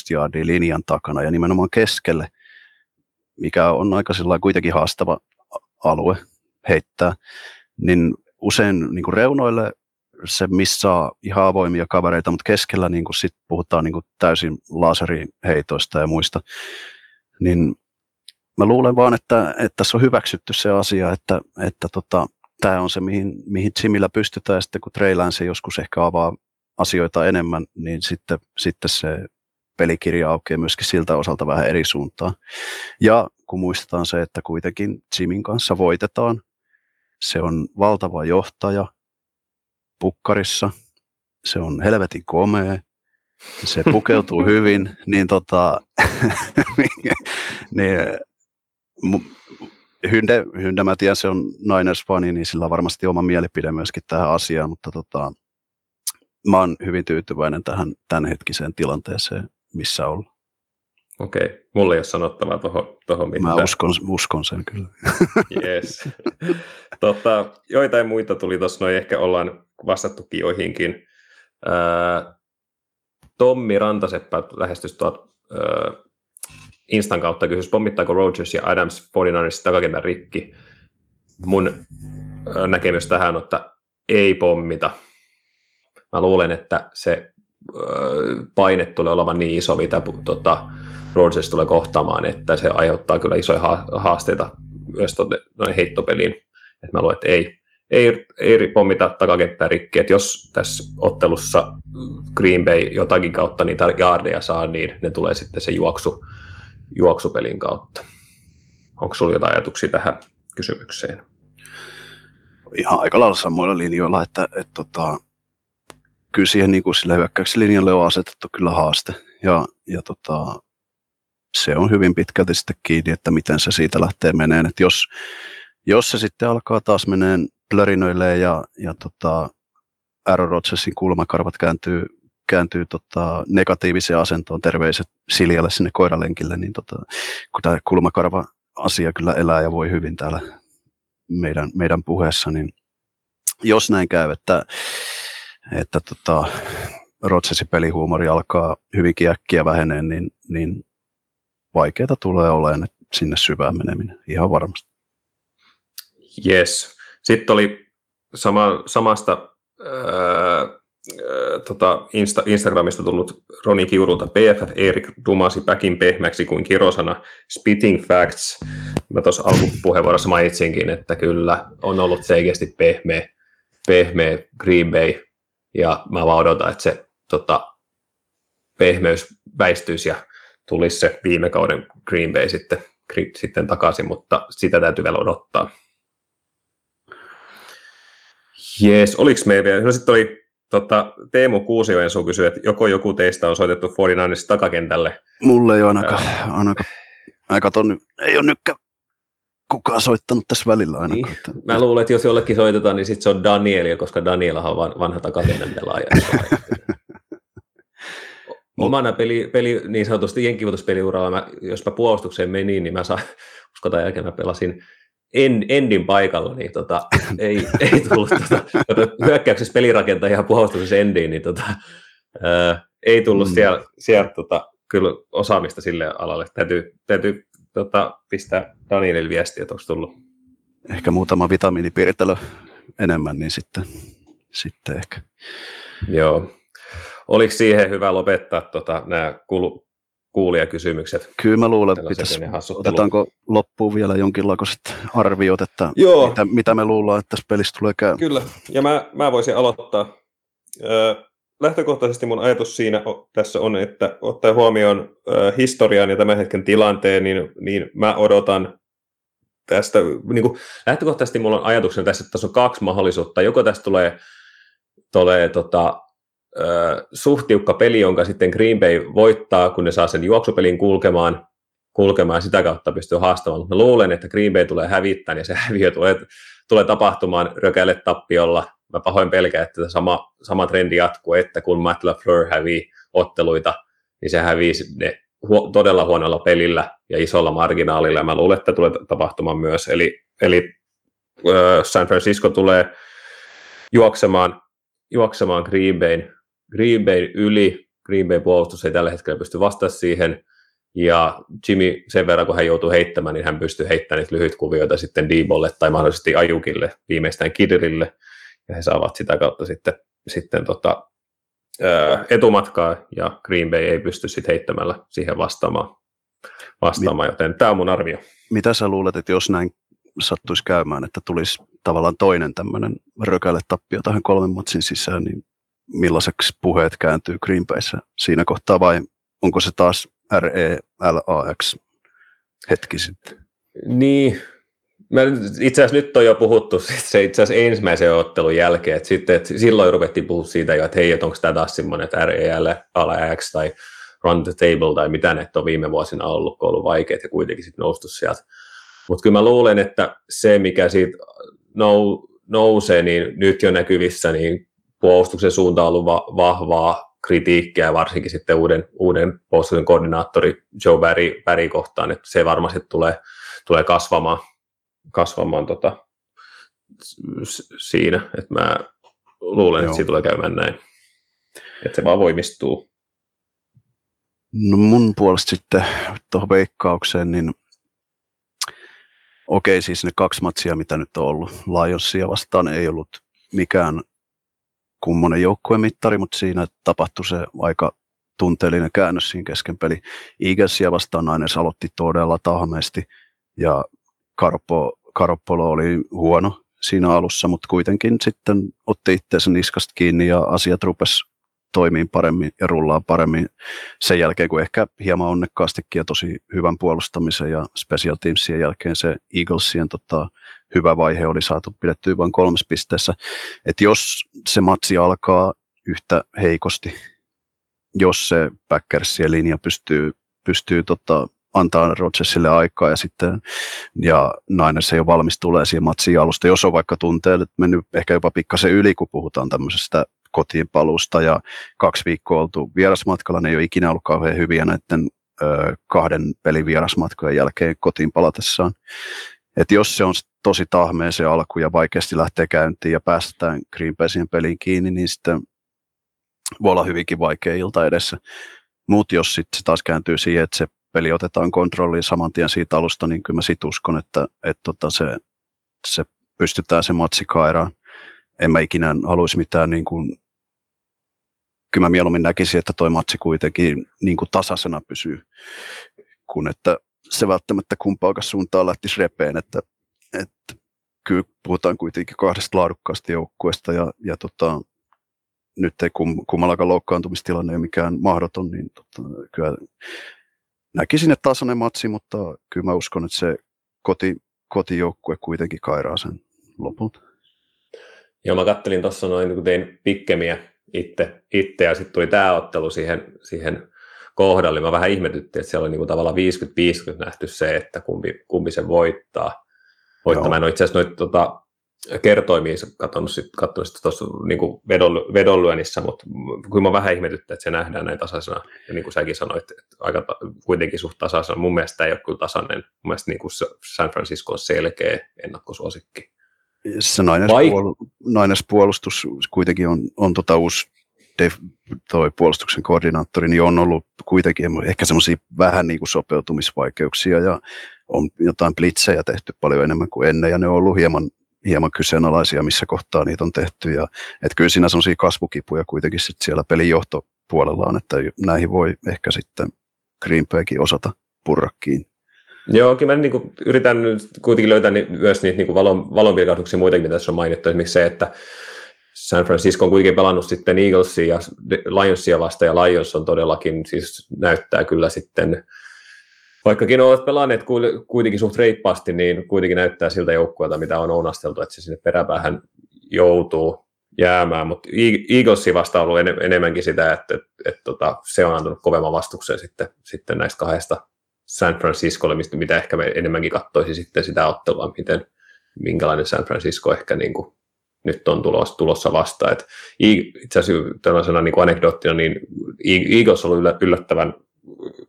jardia linjan takana ja nimenomaan keskelle, mikä on aika kuitenkin haastava alue heittää, niin usein niin kuin reunoille se missaa ihan avoimia kavereita, mutta keskellä niin kuin sit puhutaan niin kuin täysin laseriheitoista ja muista, niin mä luulen vaan, että, että tässä on hyväksytty se asia, että, että tota, tämä on se, mihin, mihin Jimillä pystytään, ja sitten kun Trey se joskus ehkä avaa asioita enemmän, niin sitten, sitten se pelikirja aukeaa myöskin siltä osalta vähän eri suuntaan. Ja kun muistetaan se, että kuitenkin Jimin kanssa voitetaan, se on valtava johtaja pukkarissa, se on helvetin komea, se pukeutuu hyvin, niin, tota, niin Hynde, Hynde, mä tiedän, se on Niners-fani, niin sillä on varmasti oma mielipide myöskin tähän asiaan, mutta tota, mä oon hyvin tyytyväinen tähän tämänhetkiseen tilanteeseen, missä ollaan. Okei, okay. mulla ei ole sanottavaa tuohon toho mitään. Mä uskon, uskon sen kyllä. Yes. tota, joitain muita tuli tuossa, noin ehkä ollaan vastattukin joihinkin. Tommi Rantaseppä lähestys tuot, Instan kautta kysyi, pommittaako Rogers ja Adams 49 takakentän rikki. Mun näkemys tähän on, että ei pommita. Mä luulen, että se paine tulee olemaan niin iso, mitä tota, Rodgers tulee kohtaamaan, että se aiheuttaa kyllä isoja haasteita myös noin heittopeliin. Et mä luulen, että ei, ei, ei pommita takakenttää rikki, että jos tässä ottelussa Green Bay jotakin kautta niitä jaardeja saa, niin ne tulee sitten se juoksu, juoksupelin kautta. Onko sinulla jotain ajatuksia tähän kysymykseen? Ihan aika lailla samoilla linjoilla, että, että, tota, kyllä siihen niin kuin sille hyökkäyslinjalle on asetettu kyllä haaste. Ja, ja tota, se on hyvin pitkälti sitten kiinni, että miten se siitä lähtee meneen. Että jos, jos se sitten alkaa taas meneen plörinöille ja, ja tota, Aaron Rodgersin kulmakarvat kääntyy, kääntyy tota, negatiiviseen asentoon, terveiset Siljalle sinne koiralenkille, niin tota, kun tämä kulmakarva asia kyllä elää ja voi hyvin täällä meidän, meidän puheessa, niin jos näin käy, että että tota, Rodgersin pelihuumori alkaa hyvinkin äkkiä vähenee, niin, niin vaikeaa tulee olemaan sinne syvään meneminen, ihan varmasti. Yes. Sitten oli sama, samasta ää, tota Insta, Instagramista tullut Roni Kiurulta PFF Erik dumasi päkin pehmäksi kuin kirosana Spitting Facts. Mä tuossa alkupuheenvuorossa mainitsinkin, että kyllä on ollut selkeästi pehmeä, pehmeä Green Bay ja mä vaan odotan, että se tota, pehmeys väistyisi ja tulisi se viime kauden Green Bay sitten, sitten takaisin, mutta sitä täytyy vielä odottaa. Jees, oliko meillä vielä? No sitten oli tota, Teemu Kuusioensu kysyi, että joko joku teistä on soitettu 49 takakentälle. Mulle ei ole ainakaan, ainakaan aika tonni, ei ole nytkään kukaan soittanut tässä välillä aina. Niin. Mä luulen, että jos jollekin soitetaan, niin sitten se on Daniel, koska Daniel on vanha takakentän pelaaja. Omana peli, peli, niin sanotusti jenkivuotospeliuralla, jos mä puolustukseen menin, niin mä saan, uskotaan jälkeen mä pelasin en, Endin paikalla, niin tota, ei, ei tullut tota, hyökkäyksessä pelirakentajia puolustuksessa Endiin, niin tota, ää, ei tullut mm. siellä, siellä tota, kyllä osaamista sille alalle. Täytyy, täytyy tota, pistää Danielille viestiä, että onko tullut. Ehkä muutama vitamiinipiirtelö enemmän, niin sitten, sitten ehkä. Joo. oliko siihen hyvä lopettaa tota, nämä kuulijakysymykset? Kyllä mä luulen, että pitäisi, otetaanko loppuun vielä jonkinlaiset arviot, että Joo. Mitä, mitä me luullaan, että tässä pelissä tulee käymään. Kyllä, ja mä, mä voisin aloittaa. Ö, lähtökohtaisesti mun ajatus siinä tässä on, että ottaen huomioon ö, historian ja tämän hetken tilanteen, niin, niin mä odotan tästä, niin kuin, lähtökohtaisesti mulla on ajatuksena tässä, että tässä on kaksi mahdollisuutta. Joko tästä tulee, tulee tota, suht tiukka peli, jonka sitten Green Bay voittaa, kun ne saa sen juoksupelin kulkemaan, kulkemaan ja sitä kautta pystyy haastamaan. Mä luulen, että Green Bay tulee hävittämään ja se häviö tulee, tulee tapahtumaan rökälle tappiolla. Mä pahoin pelkään, että sama, sama trendi jatkuu, että kun Matt LaFleur hävii otteluita, niin se hävii ne hu- todella huonolla pelillä ja isolla marginaalilla, ja mä luulen, että tulee tapahtumaan myös. Eli, eli äh, San Francisco tulee juoksemaan, juoksemaan Green Bayn Green Bay yli, Green Bay puolustus ei tällä hetkellä pysty vastaamaan siihen, ja Jimmy sen verran, kun hän joutuu heittämään, niin hän pystyy heittämään niitä lyhyt kuvioita sitten Deebolle tai mahdollisesti Ajukille, viimeistään Kidirille, ja he saavat sitä kautta sitten, sitten tota, etumatkaa, ja Green Bay ei pysty sitten heittämällä siihen vastaamaan, vastaamaan joten tämä on mun arvio. Mitä sä luulet, että jos näin sattuisi käymään, että tulisi tavallaan toinen tämmöinen rökälle tappio tähän kolmen matsin sisään, niin millaiseksi puheet kääntyy Green Bayssä siinä kohtaa vai onko se taas RELAX hetki sitten? Niin, itse asiassa nyt on jo puhuttu se itse asiassa ensimmäisen ottelun jälkeen, että, sitten, että silloin ruvettiin puhua siitä jo, että hei, että onko tämä taas semmoinen, että RELAX tai Run the Table tai mitä ne on viime vuosina ollut, kun on ollut vaikeat ja kuitenkin sitten noustu sieltä. Mutta kyllä mä luulen, että se, mikä siitä nou, nousee, niin nyt jo näkyvissä, niin puolustuksen suunta on ollut va- vahvaa kritiikkiä, varsinkin sitten uuden, uuden puolustuksen koordinaattori Joe Barry, Barry kohtaan, että se varmasti tulee, tulee kasvamaan, kasvamaan tota, siinä, että mä luulen, Joo. että siitä tulee käymään näin, että se vaan voimistuu. No mun puolesta sitten tuohon veikkaukseen, niin okei, siis ne kaksi matsia, mitä nyt on ollut Lionsia vastaan, ei ollut mikään kummonen joukkuemittari, mutta siinä tapahtui se aika tunteellinen käännös siinä kesken peli. Eaglesia vastaan nainen aloitti todella tahmeesti ja Karpo, Karpolo oli huono siinä alussa, mutta kuitenkin sitten otti itseensä niskasta kiinni ja asiat rupes toimii paremmin ja rullaa paremmin sen jälkeen, kun ehkä hieman onnekkaastikin ja tosi hyvän puolustamisen ja special teamsien jälkeen se Eaglesien tota, hyvä vaihe oli saatu pidettyä vain kolmes pisteessä. Että jos se matsi alkaa yhtä heikosti, jos se Packersien linja pystyy, pystyy tota, antaa Rodgersille aikaa ja sitten ja nainen se ole valmis tulee siihen matsiin alusta, jos on vaikka tunteelle mennyt ehkä jopa pikkasen yli, kun puhutaan tämmöisestä kotiin palusta ja kaksi viikkoa oltu vierasmatkalla, ne ei ole ikinä ollut kauhean hyviä näiden ö, kahden pelin vierasmatkojen jälkeen kotiin palatessaan. Et jos se on tosi tahmea se alku ja vaikeasti lähtee käyntiin ja päästään Green Baysin peliin kiinni, niin sitten voi olla hyvinkin vaikea ilta edessä. Mutta jos sitten se taas kääntyy siihen, että se peli otetaan kontrolliin saman tien siitä alusta, niin kyllä mä sit uskon, että, että tota se, se pystytään se matsi kairaan. En mä ikinä haluaisi mitään niin kuin kyllä mä mieluummin näkisin, että toi matsi kuitenkin niin kuin tasaisena pysyy, kun että se välttämättä kumpaakaan suuntaan lähtisi repeen, että, että kyllä puhutaan kuitenkin kahdesta laadukkaasta joukkueesta ja, ja tota, nyt ei kum, kummallakaan loukkaantumistilanne ole mikään mahdoton, niin tota, kyllä näkisin, että tasainen matsi, mutta kyllä mä uskon, että se koti, kotijoukkue kuitenkin kairaa sen lopulta. Joo, mä kattelin tuossa noin, kun tein pikkemiä itse, itse ja sitten tuli tämä ottelu siihen, siihen kohdalle. Mä vähän ihmetyttiin, että siellä oli niinku tavallaan 50-50 nähty se, että kumpi, kumpi se voittaa. voittaa. Mä en ole itse asiassa noita tota, kertoimia katsonut katsonut sit tuossa niin vedon, vedonlyönnissä, mutta kyllä mä vähän ihmetyttä, että se nähdään näin tasaisena. Ja niin kuin säkin sanoit, että aika kuitenkin suht tasaisena. Mun mielestä tämä ei ole kyllä tasainen. Mun mielestä niin kuin San Francisco on selkeä ennakkosuosikki se nainespuol- nainespuolustus kuitenkin on, on tota uusi def, toi puolustuksen koordinaattori, niin on ollut kuitenkin ehkä semmoisia vähän niin kuin sopeutumisvaikeuksia ja on jotain blitzejä tehty paljon enemmän kuin ennen ja ne on ollut hieman, hieman kyseenalaisia, missä kohtaa niitä on tehty. Ja, et kyllä siinä semmoisia kasvukipuja kuitenkin sit siellä pelin johto, puolella on, että näihin voi ehkä sitten Green Baykin osata purrakkiin. Joo, kyllä mä niin kuin, yritän kuitenkin löytää myös niitä niin valon, valonpilkahduksia muitakin, mitä tässä on mainittu. Esimerkiksi se, että San Francisco on kuitenkin pelannut sitten Eaglesia ja Lionsia vasta, ja Lions on todellakin, siis näyttää kyllä sitten, vaikkakin ovat pelanneet kuitenkin suht reippaasti, niin kuitenkin näyttää siltä joukkueelta, mitä on onasteltu, että se sinne peräpäähän joutuu jäämään, mutta Eaglesia vasta on ollut en, enemmänkin sitä, että, että, että, että tota, se on antanut kovemman vastuksen sitten, sitten näistä kahdesta San Franciscolle, mistä, mitä ehkä me enemmänkin katsoisi sitten sitä ottelua, miten, minkälainen San Francisco ehkä niin kuin nyt on tulossa, tulossa vastaan. Et itse asiassa tällaisena niin kuin anekdoottina, niin Eagles on ollut yllättävän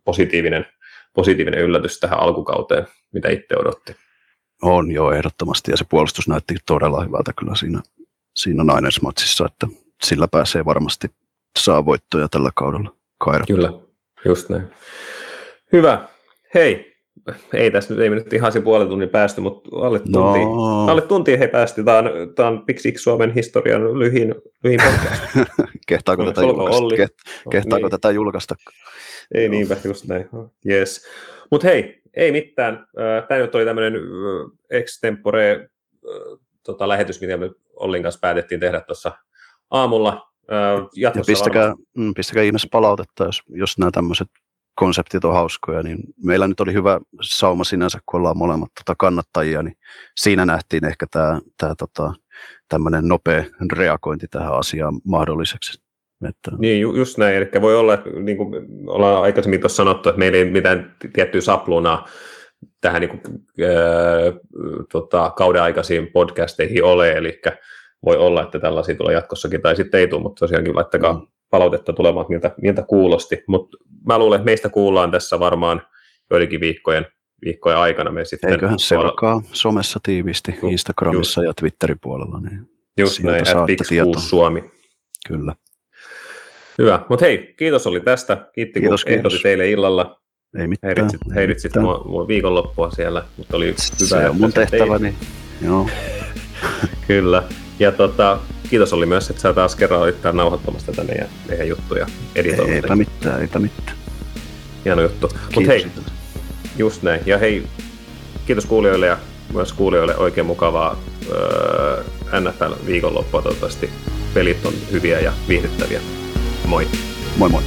positiivinen, positiivinen yllätys tähän alkukauteen, mitä itse odotti. On joo, ehdottomasti, ja se puolustus näytti todella hyvältä kyllä siinä, siinä Niners-matsissa, että sillä pääsee varmasti saa voittoja tällä kaudella kairattua. Kyllä, just näin. Hyvä. Hei, ei tässä nyt, ei nyt ihan se puolen tunnin päästy, mutta alle tunti, no. alle tunti he päästi. Tämä on, tämä on Pixix Suomen historian lyhin, lyhin podcast. kehtaako, tätä julkaista? Keht, kehtaako niin. tätä julkaista? Ei niinpä, just näin. Yes. Mutta hei, ei mitään. Tämä nyt oli tämmöinen extempore tota, lähetys, mitä me Ollin kanssa päätettiin tehdä tuossa aamulla. Jatkossa ja pistäkää, mm, pistäkää ihmeessä palautetta, jos, jos nämä tämmöiset konseptit on hauskoja, niin meillä nyt oli hyvä sauma sinänsä, kun ollaan molemmat tota kannattajia, niin siinä nähtiin ehkä tämä, tämä tota, tämmöinen nopea reagointi tähän asiaan mahdolliseksi. Että... Niin, ju- just näin. Eli voi olla, että niin kuin ollaan aikaisemmin tuossa sanottu, että meillä ei mitään tiettyä saplunaa tähän niin kuin, äh, tota, kauden aikaisiin podcasteihin ole, eli voi olla, että tällaisia tulee jatkossakin, tai sitten ei tule, mutta tosiaankin laittakaa mm palautetta tulemaan, miltä, miltä kuulosti. Mutta mä luulen, että meistä kuullaan tässä varmaan joidenkin viikkojen, viikkojen aikana. Me sitten Eiköhän seuraa somessa tiiviisti, Instagramissa just. ja Twitterin puolella. Niin Just näin, Suomi. Kyllä. Hyvä, mutta hei, kiitos oli tästä. Kiitti, kiitos, kun ehdotit teille illalla. Ei mitään. Heiritsit, heiritsit mua, mua viikonloppua siellä, mutta oli hyvä. Se on mun tehtäväni, joo. Kyllä. Ja tota, kiitos oli myös, että sä taas kerran olit täällä nauhoittamassa tätä meidän, meidän juttuja editoimassa. Eipä mitään, eipä mitään. Hieno juttu. Mutta hei, just näin. Ja hei, kiitos kuulijoille ja myös kuulijoille oikein mukavaa öö, NFL-viikonloppua. Toivottavasti pelit on hyviä ja viihdyttäviä. Moi. Moi moi.